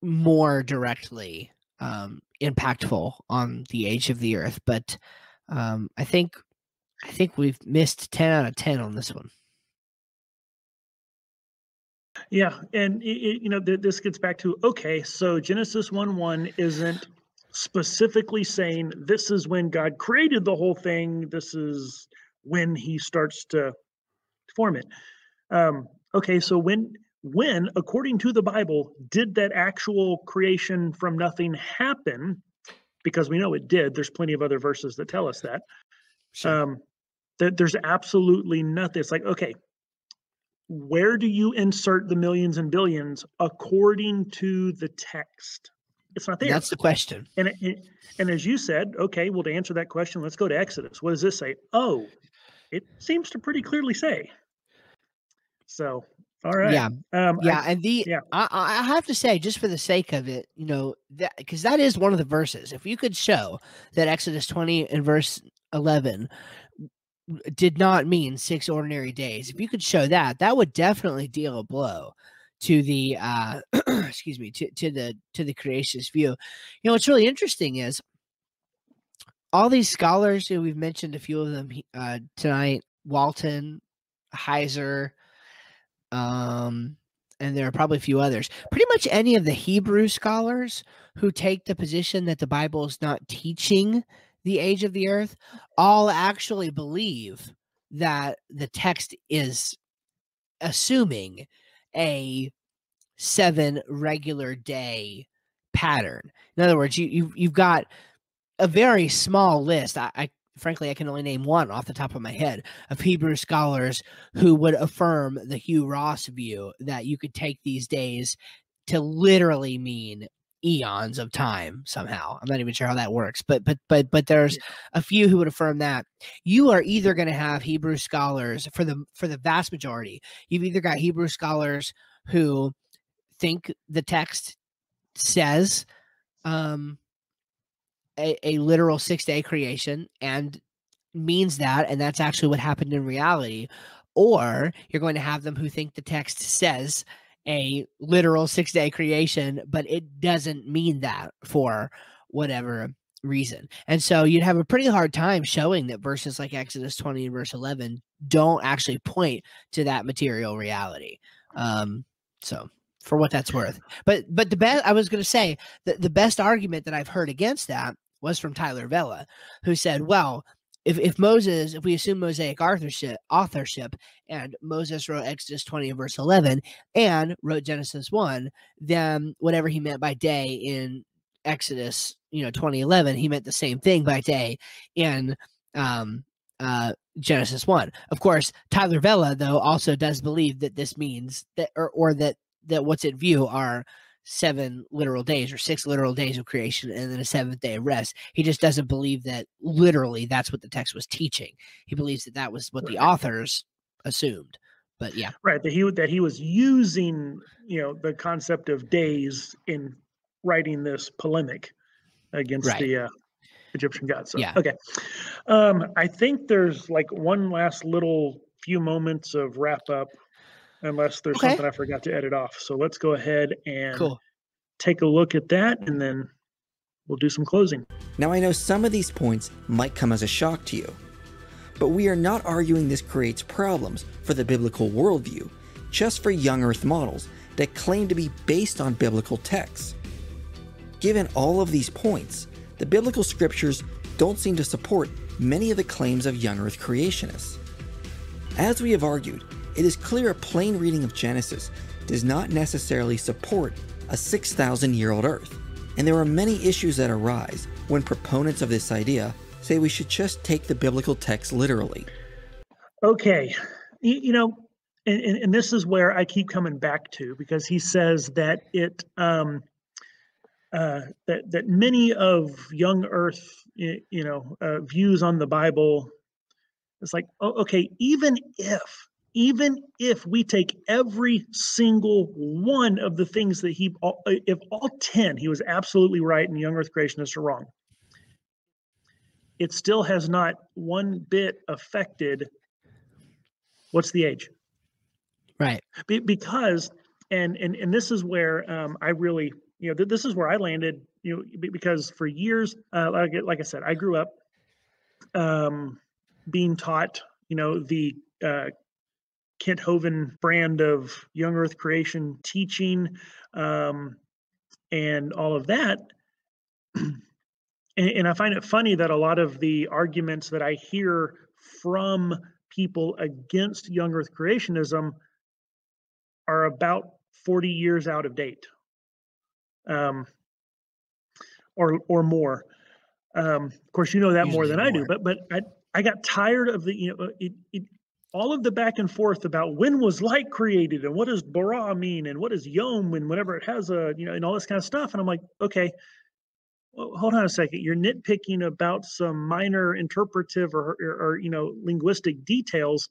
more directly um impactful on the age of the earth but um i think i think we've missed 10 out of 10 on this one yeah, and it, you know th- this gets back to okay, so Genesis one one isn't specifically saying this is when God created the whole thing. This is when He starts to form it. Um, okay, so when when according to the Bible did that actual creation from nothing happen? Because we know it did. There's plenty of other verses that tell us that. Sure. Um, that there's absolutely nothing. It's like okay, where do you insert the millions and billions according to the text? It's not there. That's the question. And it, and as you said, okay, well, to answer that question, let's go to Exodus. What does this say? Oh, it seems to pretty clearly say. So, all right. Yeah. Um, yeah. I, and the, yeah. I, I have to say, just for the sake of it, you know, that because that is one of the verses. If you could show that Exodus 20 and verse 11 did not mean six ordinary days. If you could show that, that would definitely deal a blow to the uh excuse me to, to the to the creationist view. You know what's really interesting is all these scholars, you know, we've mentioned a few of them uh tonight, Walton, Heiser, um, and there are probably a few others. Pretty much any of the Hebrew scholars who take the position that the Bible is not teaching the age of the earth all actually believe that the text is assuming a seven regular day pattern. In other words, you, you you've got a very small list. I, I frankly I can only name one off the top of my head of Hebrew scholars who would affirm the Hugh Ross view that you could take these days to literally mean eons of time somehow. I'm not even sure how that works, but but but but there's a few who would affirm that you are either going to have Hebrew scholars for the for the vast majority. You've either got Hebrew scholars who think the text says um a, a literal six day creation and means that and that's actually what happened in reality or you're going to have them who think the text says a literal six day creation, but it doesn't mean that for whatever reason. And so you'd have a pretty hard time showing that verses like Exodus 20 and verse 11 don't actually point to that material reality. Um, so for what that's worth. But but the best I was going to say that the best argument that I've heard against that was from Tyler Vela, who said, "Well, if, if Moses, if we assume Mosaic authorship, authorship, and Moses wrote Exodus 20 verse 11 and wrote Genesis 1, then whatever he meant by day in Exodus, you know, 2011, he meant the same thing by day in um, uh, Genesis 1. Of course, Tyler Vela, though, also does believe that this means that, or, or that, that what's in view are seven literal days or six literal days of creation and then a seventh day of rest. He just doesn't believe that literally that's what the text was teaching. He believes that that was what right. the authors assumed. But yeah, right. That he that he was using you know the concept of days in writing this polemic against right. the uh, Egyptian gods. So, yeah. Okay. Um, I think there's like one last little few moments of wrap up unless there's okay. something I forgot to edit off. So let's go ahead and cool. take a look at that and then we'll do some closing. Now, I know some of these points might come as a shock to you, but we are not arguing this creates problems for the biblical worldview, just for young earth models that claim to be based on biblical texts. Given all of these points, the biblical scriptures don't seem to support many of the claims of young earth creationists. As we have argued, it is clear a plain reading of Genesis does not necessarily support a 6,000 year old Earth, and there are many issues that arise when proponents of this idea say we should just take the biblical text literally. Okay, you, you know, and, and, and, this is where I keep coming back to because he says that it um, uh, that that many of young Earth, you know, uh, views on the Bible. It's like, oh, okay, even if even if we take every single one of the things that he, if all 10, he was absolutely right and young earth creationists are wrong, it still has not one bit affected what's the age. Right. Be, because, and, and, and this is where um, I really, you know, th- this is where I landed, you know, because for years, uh, like, like I said, I grew up um, being taught, you know, the uh, Kent Hovind brand of young earth creation teaching um, and all of that. and, and I find it funny that a lot of the arguments that I hear from people against young earth creationism are about 40 years out of date um, or or more um, of course you know that Usually more than more. i do but but i i got tired of the you know it, it all of the back and forth about when was light created and what does bara mean and what is yom and whatever it has a you know and all this kind of stuff. And i'm like okay well, hold on a second. You're nitpicking about some minor interpretive or, or, or you know linguistic details.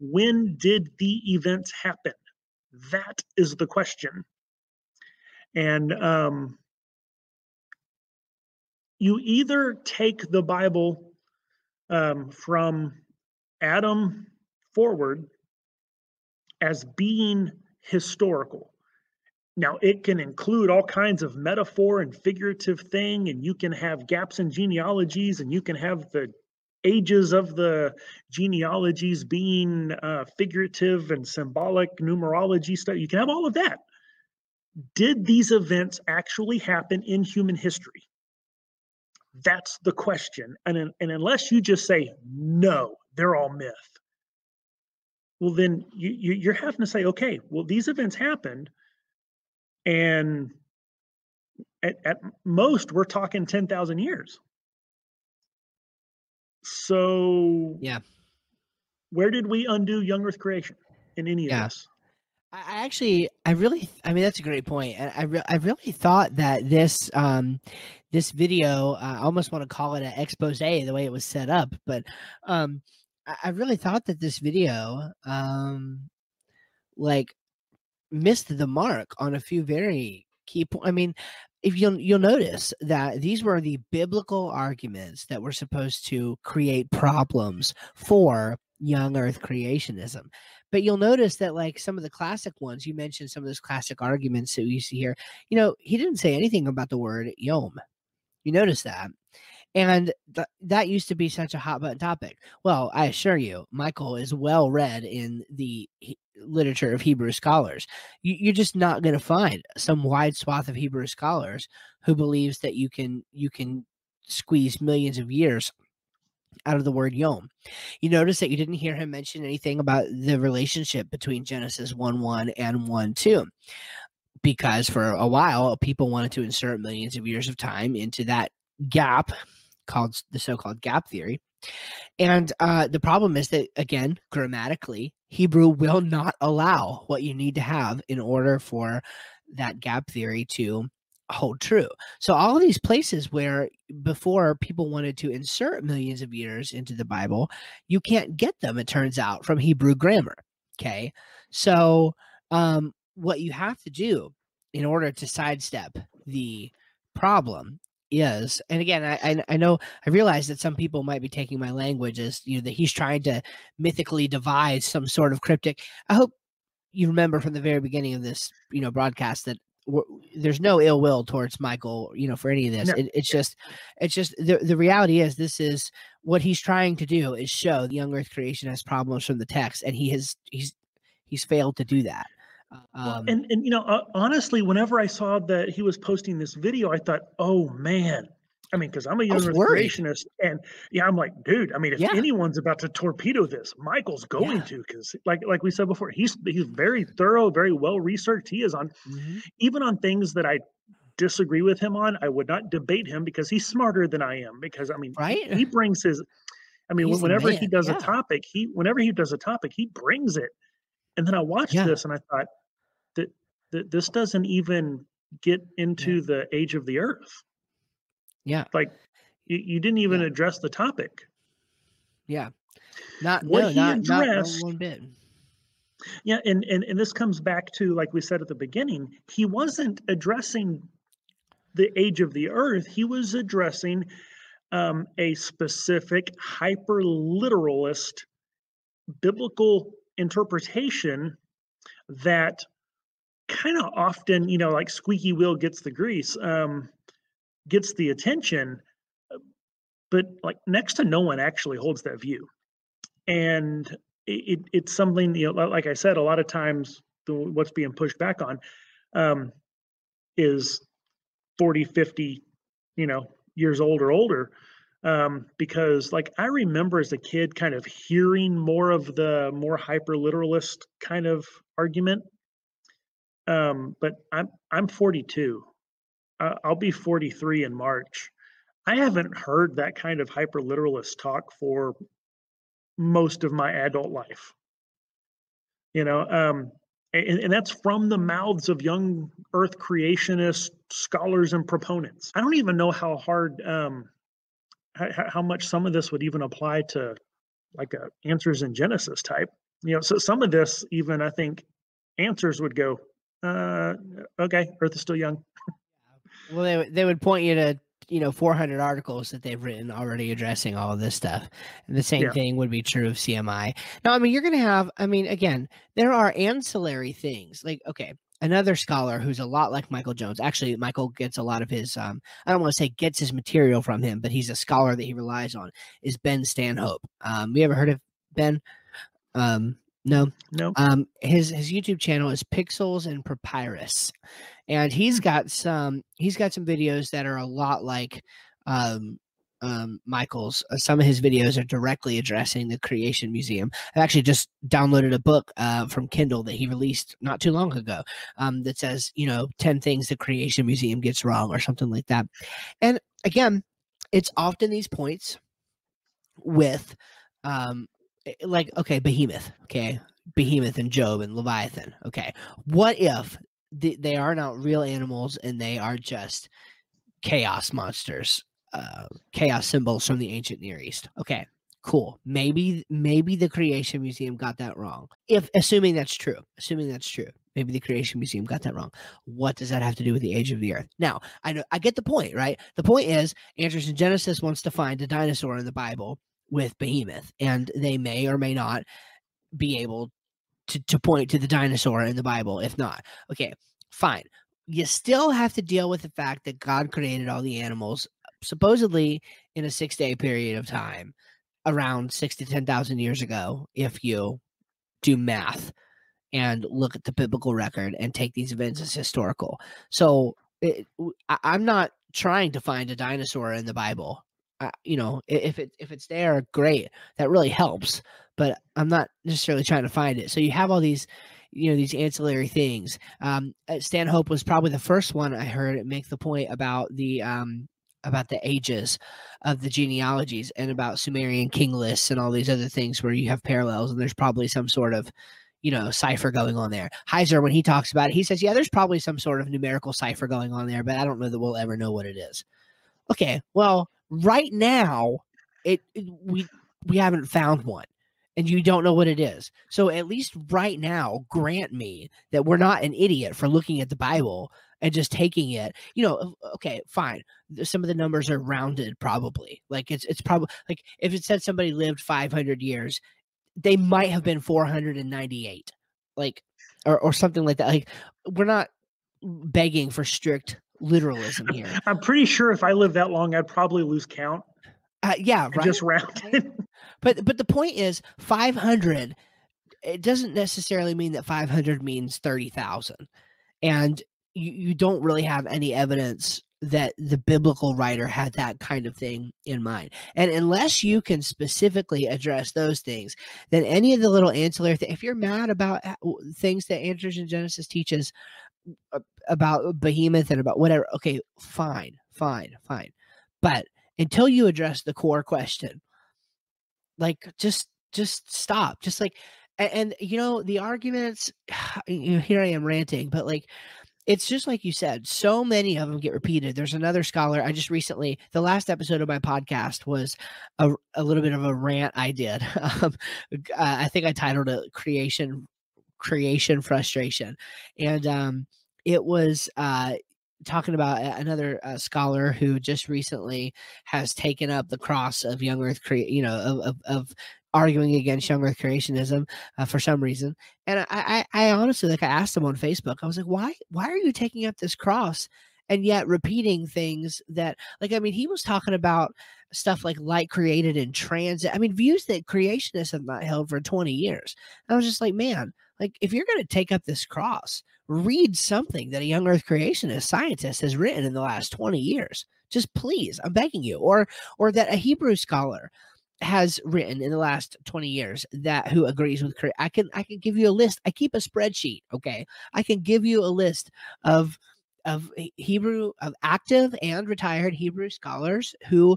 When did the events happen? That is the question. And um, you either take the bible um, from adam forward as being historical. Now, it can include all kinds of metaphor and figurative thing, and you can have gaps in genealogies, and you can have the ages of the genealogies being uh, figurative and symbolic numerology stuff. You can have all of that. Did these events actually happen in human history? That's the question. And, and unless you just say, no, they're all myth, well then you, you are having to say okay well these events happened and at, at most we're talking 10,000 years. So yeah. where did we undo young earth creation in any yeah. of this? I actually, I really, I mean, that's a great point, and I, re- I really thought that this, um, this video, uh, I almost want to call it an expose the way it was set up, but, um, I really thought that this video, um, like, missed the mark on a few very key points. I mean, if you'll you'll notice that these were the biblical arguments that were supposed to create problems for young Earth creationism. But you'll notice that, like some of the classic ones, you mentioned some of those classic arguments that we see here. You know, he didn't say anything about the word yom. You notice that. And th- that used to be such a hot button topic. Well, I assure you, Michael is well read in the he- literature of Hebrew scholars. You- you're just not going to find some wide swath of Hebrew scholars who believes that you can you can squeeze millions of years out of the word yom. You notice that you didn't hear him mention anything about the relationship between Genesis 1 1 and 1 2 because for a while people wanted to insert millions of years of time into that gap called the so-called gap theory. And uh, the problem is that again, grammatically, Hebrew will not allow what you need to have in order for that gap theory to hold true. So all of these places where before people wanted to insert millions of years into the Bible, you can't get them, it turns out, from Hebrew grammar. Okay. So um, what you have to do in order to sidestep the problem is and again I, I, I know i realize that some people might be taking my language as you know that he's trying to mythically devise some sort of cryptic. I hope you remember from the very beginning of this you know broadcast that there's no ill will towards michael you know for any of this. No. it, it's just it's just the, the reality is this is what he's trying to do is show the young earth creation has problems from the text and he has he's he's failed to do that um, and and you know, uh, honestly, whenever I saw that he was posting this video, I thought, oh man. I mean, because I'm a young creationist, and yeah, I'm like, dude. I mean, if yeah. anyone's about to torpedo this, Michael's going yeah. to, because like like we said before, he's he's very thorough, very well researched. He is on, mm-hmm. even on things that I disagree with him on. I would not debate him because he's smarter than I am. Because I mean, right? He, brings his. I mean, He's whenever he does yeah. a topic, he whenever he does a topic, he brings it. And then I watched Yeah. this and I thought that that this doesn't even get into the age of the earth. Yeah. Like you, you didn't even Yeah. address the topic. Yeah. Not What no, he not, not addressed- one bit. Yeah, and, and and this comes back to like we said at the beginning, he wasn't addressing the age of the earth. He was addressing um, a specific hyper literalist biblical interpretation that kind of often, you know, like squeaky wheel gets the grease, um, gets the attention, uh, but like next to no one actually holds that view. And it, it, it's something, you know, like I said, a lot of times the, what's being pushed back on um, is 40, 50, you know, years old or older. Um, because like I remember as a kid kind of hearing more of the more hyper literalist kind of argument. Um, but I'm I'm 42. Uh, I'll be 43 in March. I haven't heard that kind of hyper literalist talk for most of my adult life. You know, um, and, and that's from the mouths of young Earth creationist scholars and proponents. I don't even know how hard, um, how, how much some of this would even apply to like a answers in Genesis type. You know, so some of this even I think answers would go, uh, okay, Earth is still young. Well, they would- they would point you to you know 400 articles that they've written already addressing all of this stuff. And the same Yeah. thing would be true of CMI. Now, I mean, you're going to have. I mean, again, there are ancillary things like okay. Another scholar who's a lot like Michael Jones. Actually, Michael gets a lot of his. Um, I don't want to say gets his material from him, but he's a scholar that he relies on. Is Ben Stanhope? Um, you ever heard of Ben? Um, no. No, Um, his his YouTube channel is Pixels and Papyrus, and he's got some he's got some videos that are a lot like um, um, Michael's. Uh, some of his videos are directly addressing the Creation Museum. I actually just downloaded a book uh, from Kindle that he released not too long ago um, that says you know ten things the Creation Museum gets wrong or something like that. And again, it's often these points with um, eh, like okay behemoth okay behemoth and job and leviathan okay what if th- they are not real animals and they are just chaos monsters uh chaos symbols from the ancient near east. Okay cool. Maybe maybe the creation museum got that wrong. If assuming that's true assuming that's true maybe the creation museum got that wrong. What does that have to do with the age of the earth? Now i know i get the point right? The point is answers in genesis wants to find a dinosaur in the bible with behemoth and they may or may not be able to, to point to the dinosaur in the bible if not. Okay fine. You still have to deal with the fact that god created all the animals supposedly in a six day period of time around six to ten thousand years ago if you do math and look at the biblical record and take these events as historical. So it, I, i'm not trying to find a dinosaur in the bible. Uh, you know if it if it's there great. That really helps but i'm not necessarily trying to find it. So you have all these you know these ancillary things. Um uh, stanhope was probably the first one i heard make the point about the um about the ages of the genealogies and about sumerian king lists and all these other things where you have parallels and there's probably some sort of you know cipher going on there. Heiser when he talks about it he says yeah there's probably some sort of numerical cipher going on there but i don't know that we'll ever know what it is. Okay well right now it, it we we haven't found one and you don't know what it is. So at least right now grant me that we're not an idiot for looking at the bible and just taking it you know okay fine some of the numbers are rounded probably like it's it's probably like if it said somebody lived 500 years they might have been 498 like or, or something like that like we're not begging for strict literalism here I'm pretty sure if I lived that long, I'd probably lose count uh, yeah right just round it. But but the point is 500 it doesn't necessarily mean that 500 means 30,000. And you, you don't really have any evidence that the biblical writer had that kind of thing in mind. And unless you can specifically address those things, then any of the little ancillary things, if you're mad about uh, things that Answers in Genesis teaches, about behemoth and about whatever okay fine fine fine but until you address the core question like just just stop just like and, and you know the arguments you know, here i am ranting but like it's just like you said so many of them get repeated. There's another scholar i just recently the last episode of my podcast was a, a little bit of a rant i did. Um, i think i titled it creation creation frustration. And um it was uh talking about another uh, scholar who just recently has taken up the cross of young earth cre- you know of, of, of arguing against young earth creationism uh, for some reason. And I, I i honestly like i asked him on facebook. I was like why why are you taking up this cross and yet repeating things that like i mean he was talking about stuff like light created in transit. I mean views that creationists have not held for 20 years. I was just like man like if you're going to take up this cross read something that a young earth creationist scientist has written in the last 20 years. Just please i'm begging you. Or or that a hebrew scholar has written in the last 20 years that who agrees with I can I can give you a list. I keep a spreadsheet, okay? I can give you a list of of Hebrew of active and retired Hebrew scholars who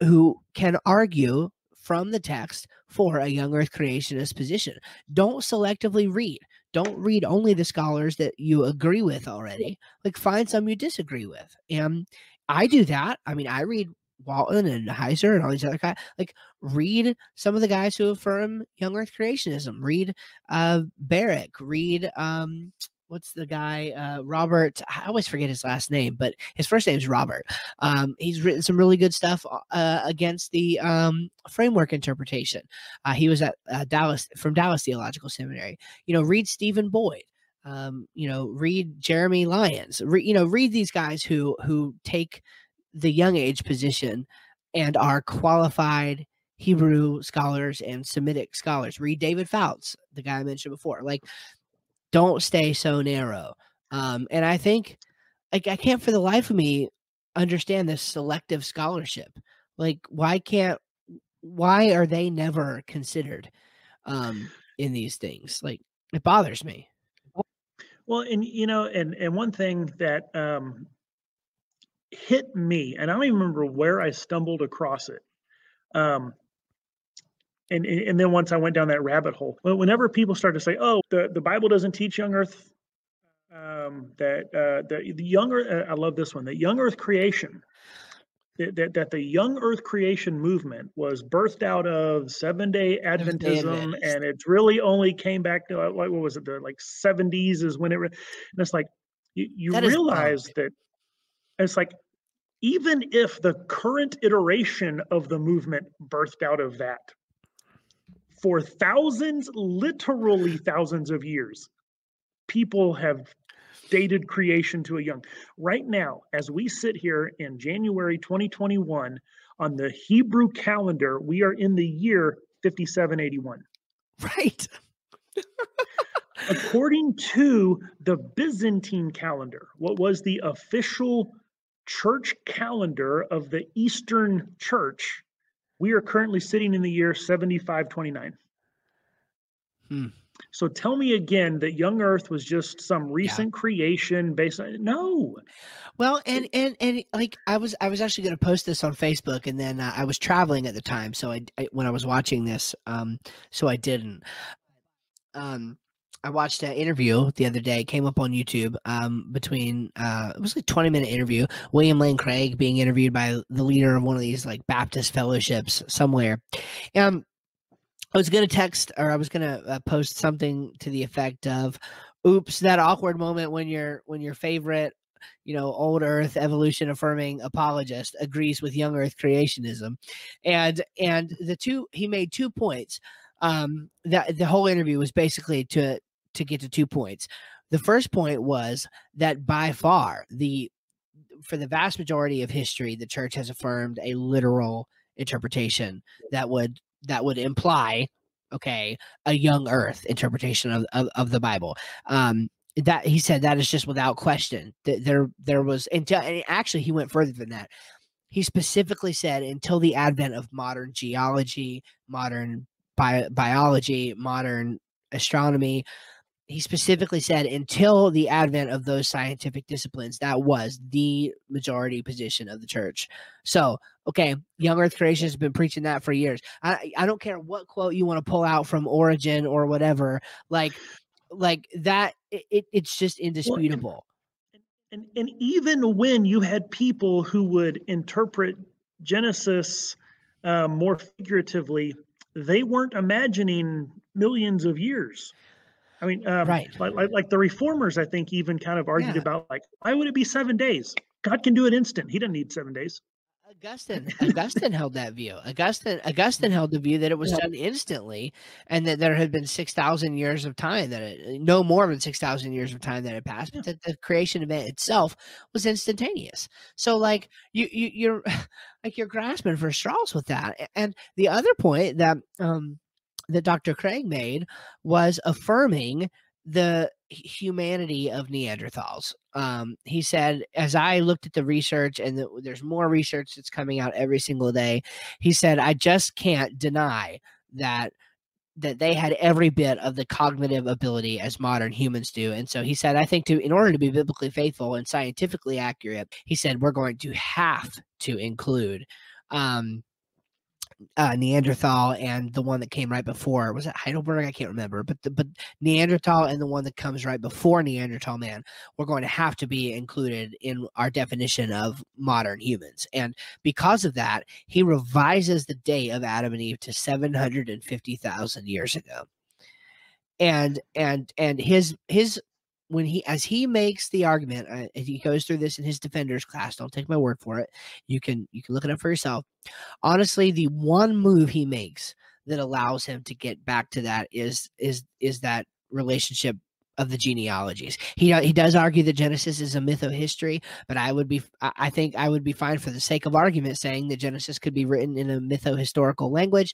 who can argue from the text for a young earth creationist position. Don't selectively read. Don't read only the scholars that you agree with already. Like find some you disagree with. And I do that. I mean, I read Walton and Heiser and all these other guys. Like, read some of the guys who affirm young Earth creationism. Read uh, Barrick. Read um, what's the guy uh, Robert? I always forget his last name, but his first name is Robert. Um, he's written some really good stuff uh, against the um, framework interpretation. Uh, he was at uh, Dallas from Dallas Theological Seminary. You know, read Stephen Boyd. Um, you know, read Jeremy Lyons. Re- you know, read these guys who who take the young age position and are qualified Hebrew scholars and Semitic scholars. Read David Fouts, the guy I mentioned before. Like, don't stay so narrow. Um, and I think, like, I can't for the life of me understand this selective scholarship. Like, why can't, why are they never considered um, in these things? Like, it bothers me. Well, and you know, and and one thing that um, hit me, and I don't even remember where I stumbled across it. Um, and and then once I went down that rabbit hole, whenever people start to say, "Oh, the, the Bible doesn't teach young Earth," um, that uh, the the young Earth, uh, I love this one, that young Earth creation, that, that that the young Earth creation movement was birthed out of seven day Adventism, and it's really only came back to uh, what was it, the like seventies is when it, and it's like you, you realize that it's like, even if the current iteration of the movement birthed out of that, for thousands, literally thousands of years, people have dated creation to a young. Right now, as we sit here in January 2021 on the Hebrew calendar, we are in the year 5781. Right. According to the Byzantine calendar, what was the official church calendar of the Eastern Church, we are currently sitting in the year 7529. Hmm. So tell me again that young Earth was just some recent yeah. creation based on no. Well, and and and like I was I was actually going to post this on Facebook, and then uh, I was traveling at the time, so I, I, when I was watching this, um, so I didn't. Um, I watched an interview the other day, came up on YouTube, um, between uh, it was like twenty minute interview. William Lane Craig being interviewed by the leader of one of these like Baptist fellowships somewhere. Um, I was gonna text or I was gonna uh, post something to the effect of, "Oops, that awkward moment when your when your favorite." You know, old Earth evolution affirming apologist agrees with young Earth creationism, and and the two he made two points um that the whole interview was basically to to get to two points. The first point was that by far the for the vast majority of history, the church has affirmed a literal interpretation that would that would imply, okay, a young earth interpretation of, of, of the Bible. Um, that he said that is just without question. That there there was until and actually he went further than that. He specifically said until the advent of modern geology, modern bi- biology, modern astronomy, he specifically said until the advent of those scientific disciplines, that was the majority position of the church. So, okay, young earth creation has been preaching that for years. I, I don't care what quote you want to pull out from Origen or whatever, like, like that, it, it's just indisputable. and, and even when you had people who would interpret Genesis um, more figuratively, they weren't imagining millions of years. I mean, um, right. like, like, like the reformers, I think, even kind of argued yeah. about like, why would it be seven days? God can do it instant. He doesn't need seven days. Augustine, Augustine held that view. Augustine, Augustine held the view that it was yeah. done instantly, and that there had been six thousand years of time that it, no more than six thousand years of time that had passed, but that the creation event itself was instantaneous. So, like you, you, you're like you're grasping for straws with that. And the other point that um that Dr. Craig made was affirming the humanity of Neanderthals. Um, he said, as I looked at the research, and the, there's more research that's coming out every single day, he said, I just can't deny that that they had every bit of the cognitive ability as modern humans do. And so he said, I think to in order to be biblically faithful and scientifically accurate, he said we're going to have to include um, uh, Neanderthal and the one that came right before. Was it Heidelberg? I can't remember. But the, but Neanderthal and the one that comes right before Neanderthal man, we're going to have to be included in our definition of modern humans. And because of that, he revises the date of Adam and Eve to seven hundred and fifty thousand years ago. And and and his his when he as he makes the argument uh, he goes through this in his defenders class don't take my word for it you can you can look it up for yourself honestly the one move he makes that allows him to get back to that is is is that relationship of the genealogies. He he does argue that Genesis is a myth of history, but I would be I think I would be fine for the sake of argument saying that Genesis could be written in a mytho historical language,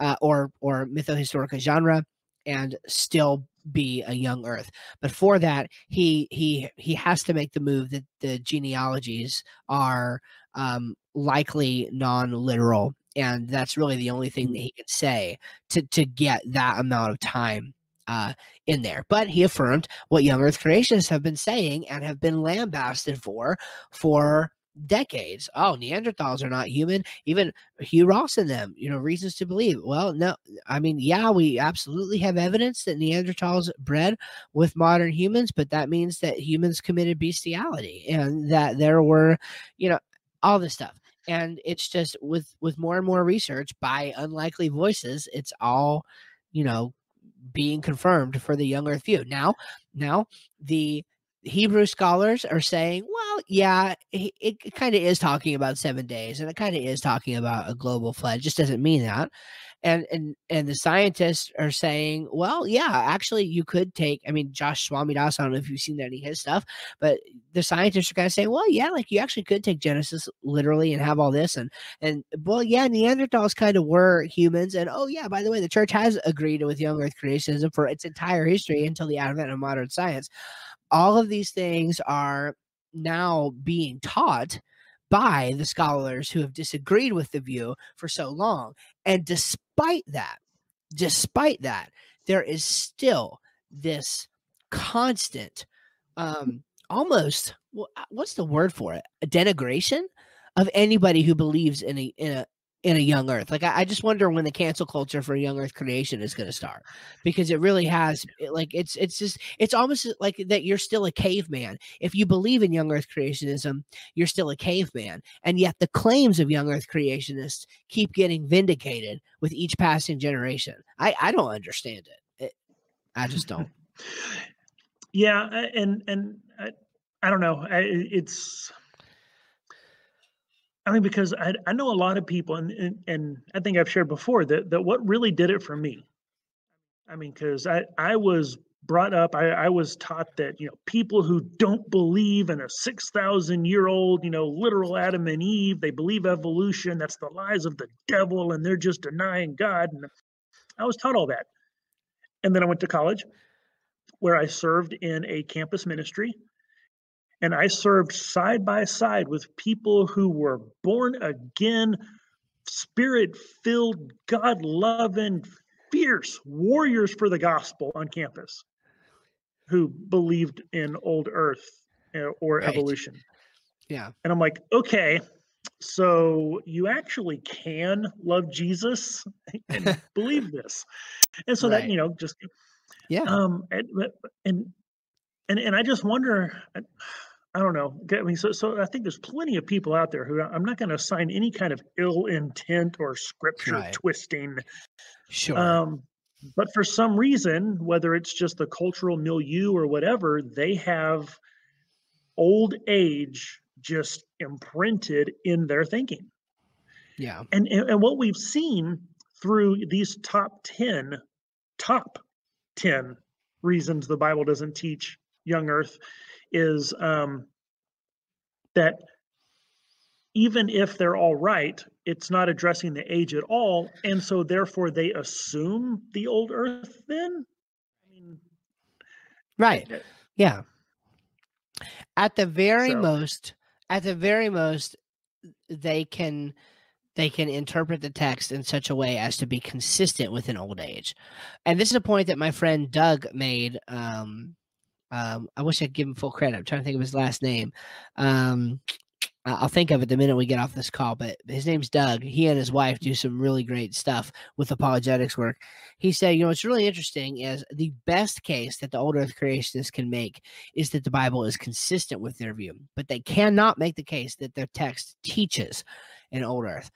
uh, or or mytho historical genre, and still be a young earth but for that he he he has to make the move that the genealogies are um likely non-literal and that's really the only thing that he can say to to get that amount of time uh, in there. But he affirmed what young Earth creationists have been saying and have been lambasted for for decades. Oh, Neanderthals are not human. Even Hugh Ross and them, you know, reasons to believe. Well, no, I mean, yeah, we absolutely have evidence that Neanderthals bred with modern humans, but that means that humans committed bestiality and that there were, you know, all this stuff. And it's just with with more and more research by unlikely voices, it's all, you know, being confirmed for the young earth view. Now, now the Hebrew scholars are saying, well, yeah, it, it kind of is talking about seven days, and it kind of is talking about a global flood. It just doesn't mean that. And and and the scientists are saying, well, yeah, actually, you could take. I mean, Josh Swamidass. I don't know if you've seen any of his stuff, but the scientists are kind of saying, well, yeah, like you actually could take Genesis literally and have all this, and and well, yeah, Neanderthals kind of were humans, and oh yeah, by the way, the church has agreed with young Earth creationism for its entire history until the advent of modern science all of these things are now being taught by the scholars who have disagreed with the view for so long. And despite that, despite that, there is still this constant, um, almost what's the word for it? A denigration of anybody who believes in a in a in a young earth. Like I, I, just wonder when the cancel culture for young earth creation is going to start because it really has like it's it's just it's almost like that you're still a caveman. If you believe in young earth creationism you're still a caveman and yet the claims of young earth creationists keep getting vindicated with each passing generation. I i don't understand it, it i just don't. Yeah and and I, I don't know. I, it's I mean, because I, I know a lot of people, and, and, and I think I've shared before that, that what really did it for me. I mean, because I, I was brought up, I, I was taught that, you know, people who don't believe in a 6,000 year old, you know, literal Adam and Eve, they believe evolution, that's the lies of the devil, and they're just denying God. And I was taught all that. And then I went to college where I served in a campus ministry and I served side by side with people who were born again, spirit filled, God loving, fierce warriors for the gospel on campus. who believed in old Earth uh, or Right. evolution. Yeah. And I'm like, okay, so you actually can love Jesus and believe this. And so Right. that, you know, just Yeah. um and and and, and I just wonder I, don't know. I mean, so so I think there's plenty of people out there who I'm not going to assign any kind of ill intent or scripture Right. twisting Sure. um, but for some reason, whether it's just the cultural milieu or whatever, they have old age just imprinted in their thinking. yeah. And, and, and what we've seen through these top 10, top 10 reasons the Bible doesn't teach young earth is um, that even if they're all right, it's not addressing the age at all. And so therefore they assume the old earth then? I mean, Right. Yeah. At the very So- most, at the very most, they can they can interpret the text in such a way as to be consistent with an old age. And this is a point that my friend Doug made. Um, um, I wish I'd give him full credit. I'm trying to think of his last name. Um, I- I'll think of it the minute we get off this call. But his name's Doug. He and his wife do some really great stuff with apologetics work. He said, you know, what's really interesting is the best case that the old Earth creationists can make is that the Bible is consistent with their view, but they cannot make the case that their text teaches an old Earth.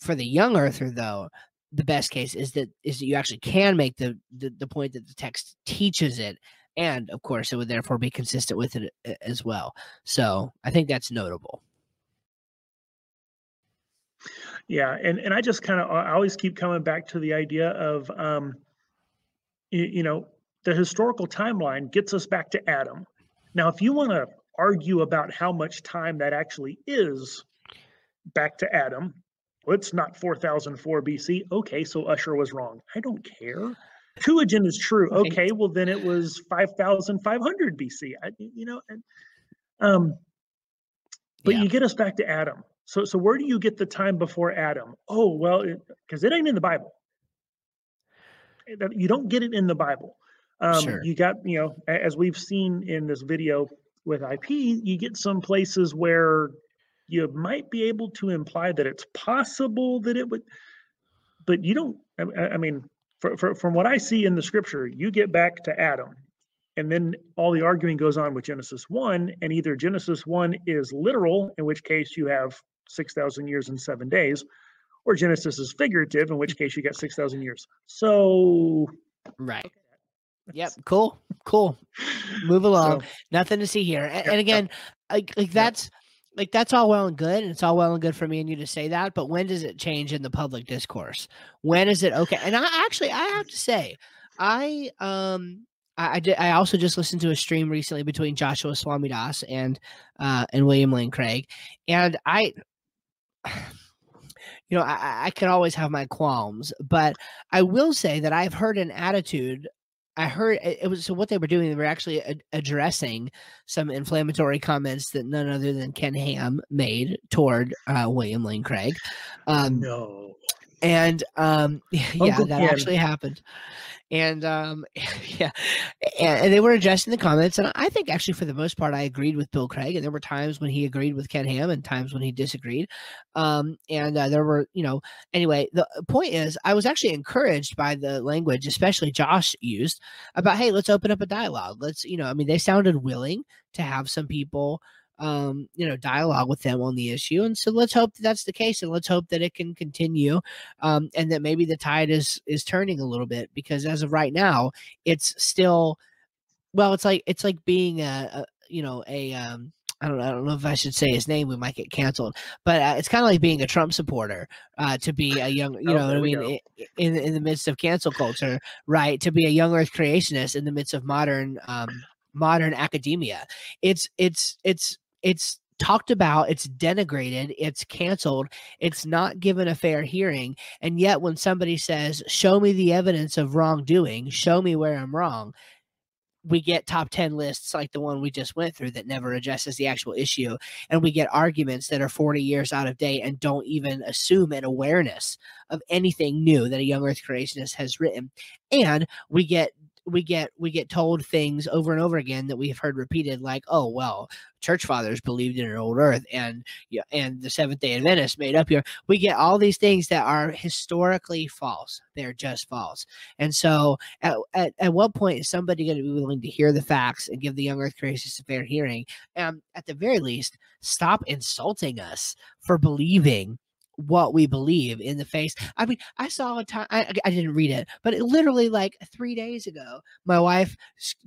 For the young Earther, though, the best case is that is that you actually can make the, the the point that the text teaches it, and of course, it would therefore be consistent with it as well. So I think that's notable. Yeah, and and I just kind of I always keep coming back to the idea of um you, you know, the historical timeline gets us back to Adam. Now, if you want to argue about how much time that actually is back to Adam, well, it's not 4004 BC. Okay, so Ussher was wrong. I don't care. Tuagen is true. Right. Okay, well then it was 5500 BC. I, you know, and um but Yeah. you get us back to Adam. So so where do you get the time before Adam? Oh, well, because it, ain't in the Bible. Eh, You don't get it in the Bible. Um, Sure. You got, you know, as we've seen in this video with IP, you get some places where you might be able to imply that it's possible that it would, but you don't. I- I mean, for, for, from what I see in the scripture, you get back to Adam, and then all the arguing goes on with Genesis 1, and either Genesis 1 is literal, in which case you have 6,000 years and seven days, or Genesis is figurative, in which case you got 6,000 years. So, Right. Yep. Cool. Cool. Move along. so Nothing to see here. And, Yeah, and yeah. again, like like that's like that's all well and good, and it's all well and good for me and you to say that. But when does it change in the public discourse? When is it okay? And I actually, I have to say, I um. I, I did. I also just listened to a stream recently between Joshua Swamidass and uh, and William Lane Craig, and I, you know, I- I can always have my qualms, but I will say that I've heard an attitude. I heard it, was so what they were doing. They were actually ad- addressing some inflammatory comments that none other than Ken Ham made toward uh, William Lane Craig. Um, no. And um yeah Uncle that Ken. actually happened. And um yeah and, and they were addressing the comments and i think actually for the most part i agreed with bill craig and there were times when he agreed with ken ham and times when he disagreed. Um and uh, there were you know anyway the point is i was actually encouraged by the language especially josh used about hey let's open up a dialogue. Let's you know i mean they sounded willing to have some people um, you know, dialogue with them on the issue. And so let's hope that that's the case, and let's hope that it can continue, um, and that maybe the tide is is turning a little bit because as of right now, it's still, well, it's like it's like being a, a you know a um. I don't, know, I don't know if I should say his name. We might get canceled, but uh, it's kind of like being a Trump supporter. Uh, to be a young, you Oh, know, what I mean, in in the midst of cancel culture, right? To be a young Earth creationist in the midst of modern um, modern academia, it's it's it's it's talked about it's denigrated it's canceled it's not given a fair hearing and yet when somebody says show me the evidence of wrongdoing show me where i'm wrong we get top 10 lists like the one we just went through that never addresses the actual issue and we get arguments that are 40 years out of date and don't even assume an awareness of anything new that a young earth creationist has written and we get we get we get told things over and over again that we've heard repeated like oh well church fathers believed in an old earth and yeah and the seventh day adventists made up here. We get all these things that are historically false. They're just false. And so at, at, at what point is somebody going to be willing to hear the facts and give the young earth creationists a fair hearing? And at the very least stop insulting us for believing what we believe in the face. I mean, I saw a time, I, I didn't read it, but it literally like three days ago, my wife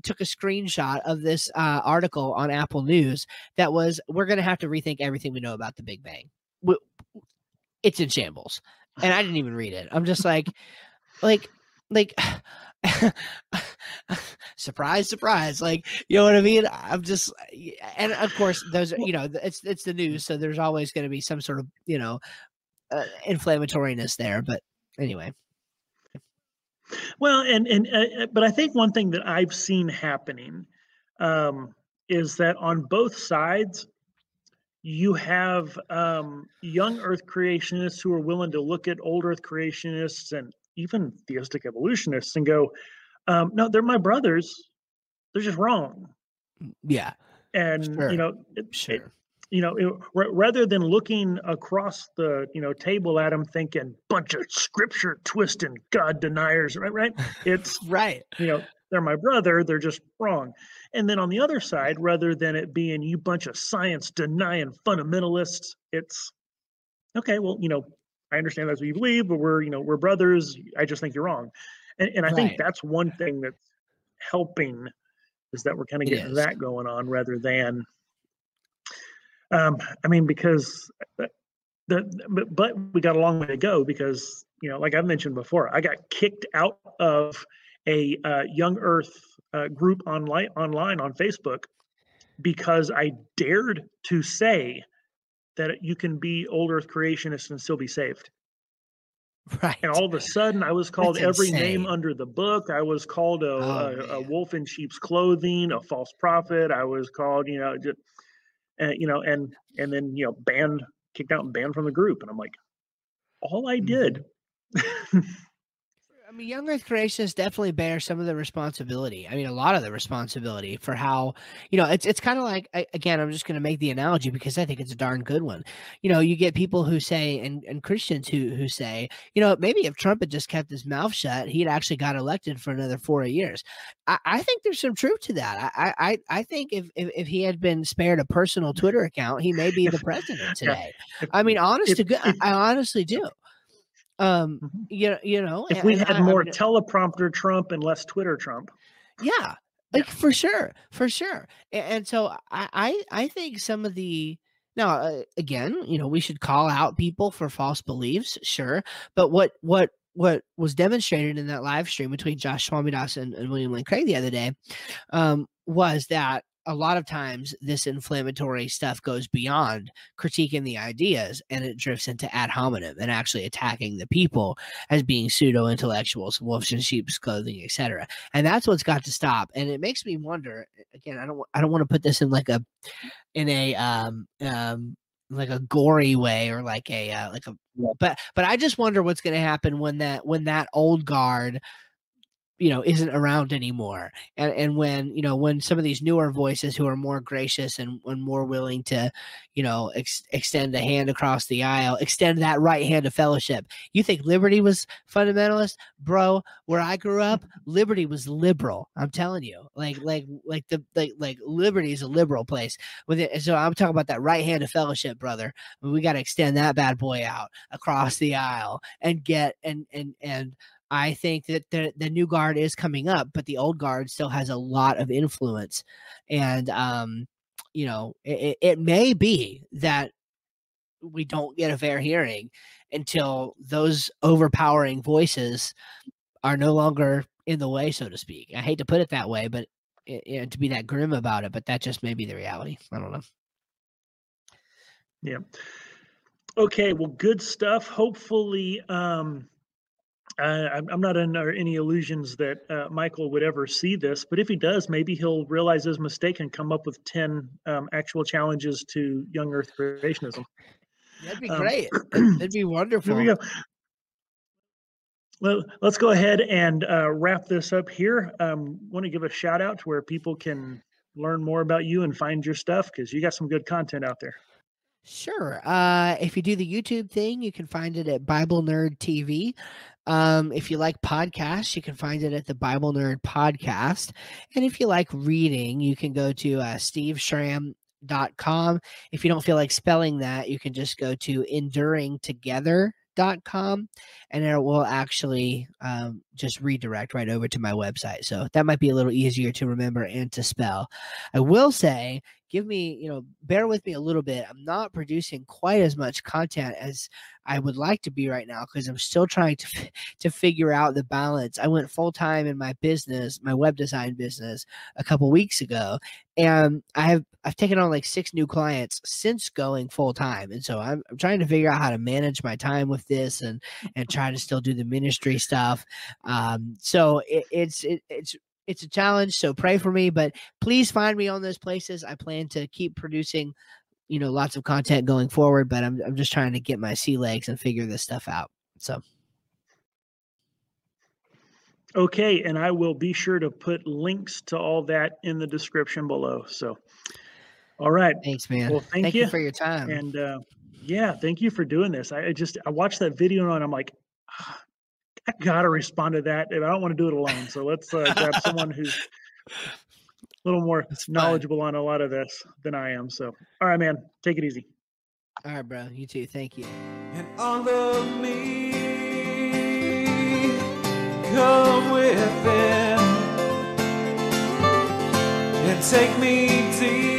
took a screenshot of this uh, article on Apple News that was, we're going to have to rethink everything we know about the Big Bang. It's in shambles. And I didn't even read it. I'm just like, like, like, surprise surprise like you know what i mean i'm just and of course those are you know it's it's the news so there's always going to be some sort of you know uh, inflammatoriness there but anyway Well, and and uh, uh, but I think one thing that I've seen happening um, is that on both sides, you have um, young Earth creationists who are willing to look at old Earth creationists and even theistic evolutionists and go, um, "No, they're my brothers. They're just wrong." yeah And Sure. you know, it, it- sure you know, it, ra- rather than looking across the you know table at them, thinking bunch of scripture twisting God deniers, right? Right? It's right you know, they're my brother, they're just wrong. And then on the other side, rather than it being you bunch of science denying fundamentalists, it's okay, well, you know, I understand that's what you believe, but we're, you know, we're brothers. I just think you're wrong. And, and I Right. think that's one thing that's helping is that we're kind of getting that going on rather than, um, I mean, because uh, the, but, but we got a long way to go because, you know, like I've mentioned before, I got kicked out of a uh, Young Earth uh, group online online on Facebook because I dared to say that you can be old Earth creationist and still be saved. right And all of a sudden, I was called That's every name under the book. I was called a, Oh, a, a wolf in sheep's clothing, a false prophet. I was called, you know, just, uh, you know, and and then you know, banned, kicked out, and banned from the group. And I'm like, all I Mhm. did. I mean, Young Earth Creationists definitely bear some of the responsibility. I mean, a lot of the responsibility for how, you know, it's it's kind of like again, I'm just going to make the analogy because I think it's a darn good one. You know, you get people who say and and Christians who who say, you know, maybe if Trump had just kept his mouth shut, he'd actually got elected for another four years. I, I think there's some truth to that. I I I think if, if if he had been spared a personal Twitter account, he may be the president today. I mean, honest if- to good, I honestly do. Um, Mhm. you know, you know, if we had I- I more mean, teleprompter Trump and less Twitter Trump. yeah Yeah. like for sure for sure A- and, so I, I i think some of the now uh, again you know we should call out people for false beliefs sure but what what what was demonstrated in that live stream between josh swamidass and, and william lane craig the other day um, was that a lot of times this inflammatory stuff goes beyond critiquing the ideas and it drifts into ad hominem and actually attacking the people as being pseudo intellectuals, wolves in sheep's clothing, etc. And that's what's got to stop. And it makes me wonder. Again, I don't. I don't want to put this in like a, in a um um like a gory way or like a uh, like a. But but I just wonder what's going to happen when that when that old guard you know isn't around anymore. And and when you know when some of these newer voices who are more gracious and, and more willing to you know ex- extend a hand across the aisle extend that right hand of fellowship. You think liberty was fundamentalist? Bro where i grew up liberty was liberal. I'm telling you. Like like like the like like liberty is a liberal place. With it so i'm talking about that right hand of fellowship brother. We got to extend that bad boy out across the aisle and get and and and I think that the the new guard is coming up, but the old guard still has a lot of influence, and um, you know, it, it- it may be that we don't get a fair hearing until those overpowering voices are no longer in the way, so to speak. I hate to put it that way, but it, know, to be that grim about it, but that just may be the reality. I don't know. Yeah. Okay. Well, good stuff. Hopefully, um, uh, I'm not under any illusions that uh, Michael would ever see this, but if he does, maybe he'll realize his mistake and come up with 10 um, actual challenges to young Earth creationism. That'd be Um, great. That'd be wonderful. Here we go. Well, let's go ahead and uh, wrap this up here. Um, want to give a shout out to where people can learn more about you and find your stuff because you got some good content out there. Sure. Uh, if you do the YouTube thing, you can find it at Bible Nerd TV. Um, if you like podcasts, you can find it at the Bible Nerd Podcast. And if you like reading, you can go to uh, steveschramm.com. If you don't feel like spelling that, you can just go to enduringtogether.com and it will actually um, just redirect right over to my website. So that might be a little easier to remember and to spell. I will say, give me, you know, bear with me a little bit. I'm not producing quite as much content as I would like to be right now because I'm still trying to to figure out the balance. I went full time in my business, my web design business, a couple weeks ago, and I have I've taken on like six new clients since going full time, and so I'm, I'm trying to figure out how to manage my time with this and and try to still do the ministry stuff. Um, so it, it's it, it's it's a challenge. So pray for me, but please find me on those places. I plan to keep producing, you know, lots of content going forward. But I'm I'm just trying to get my sea legs and figure this stuff out. So. Okay, and I will be sure to put links to all that in the description below. So, all right. Thanks, man. Well, thank, thank you. you. for your time. And uh, yeah, thank you for doing this. I just I watched that video and I'm like, "Ah, I gotta respond to that, and I don't want to do it alone. So let's uh, grab someone who's a little more knowledgeable on a lot of this than I am. So, all right, man, take it easy. All right, bro. You too. Thank you. and all of me come within and take me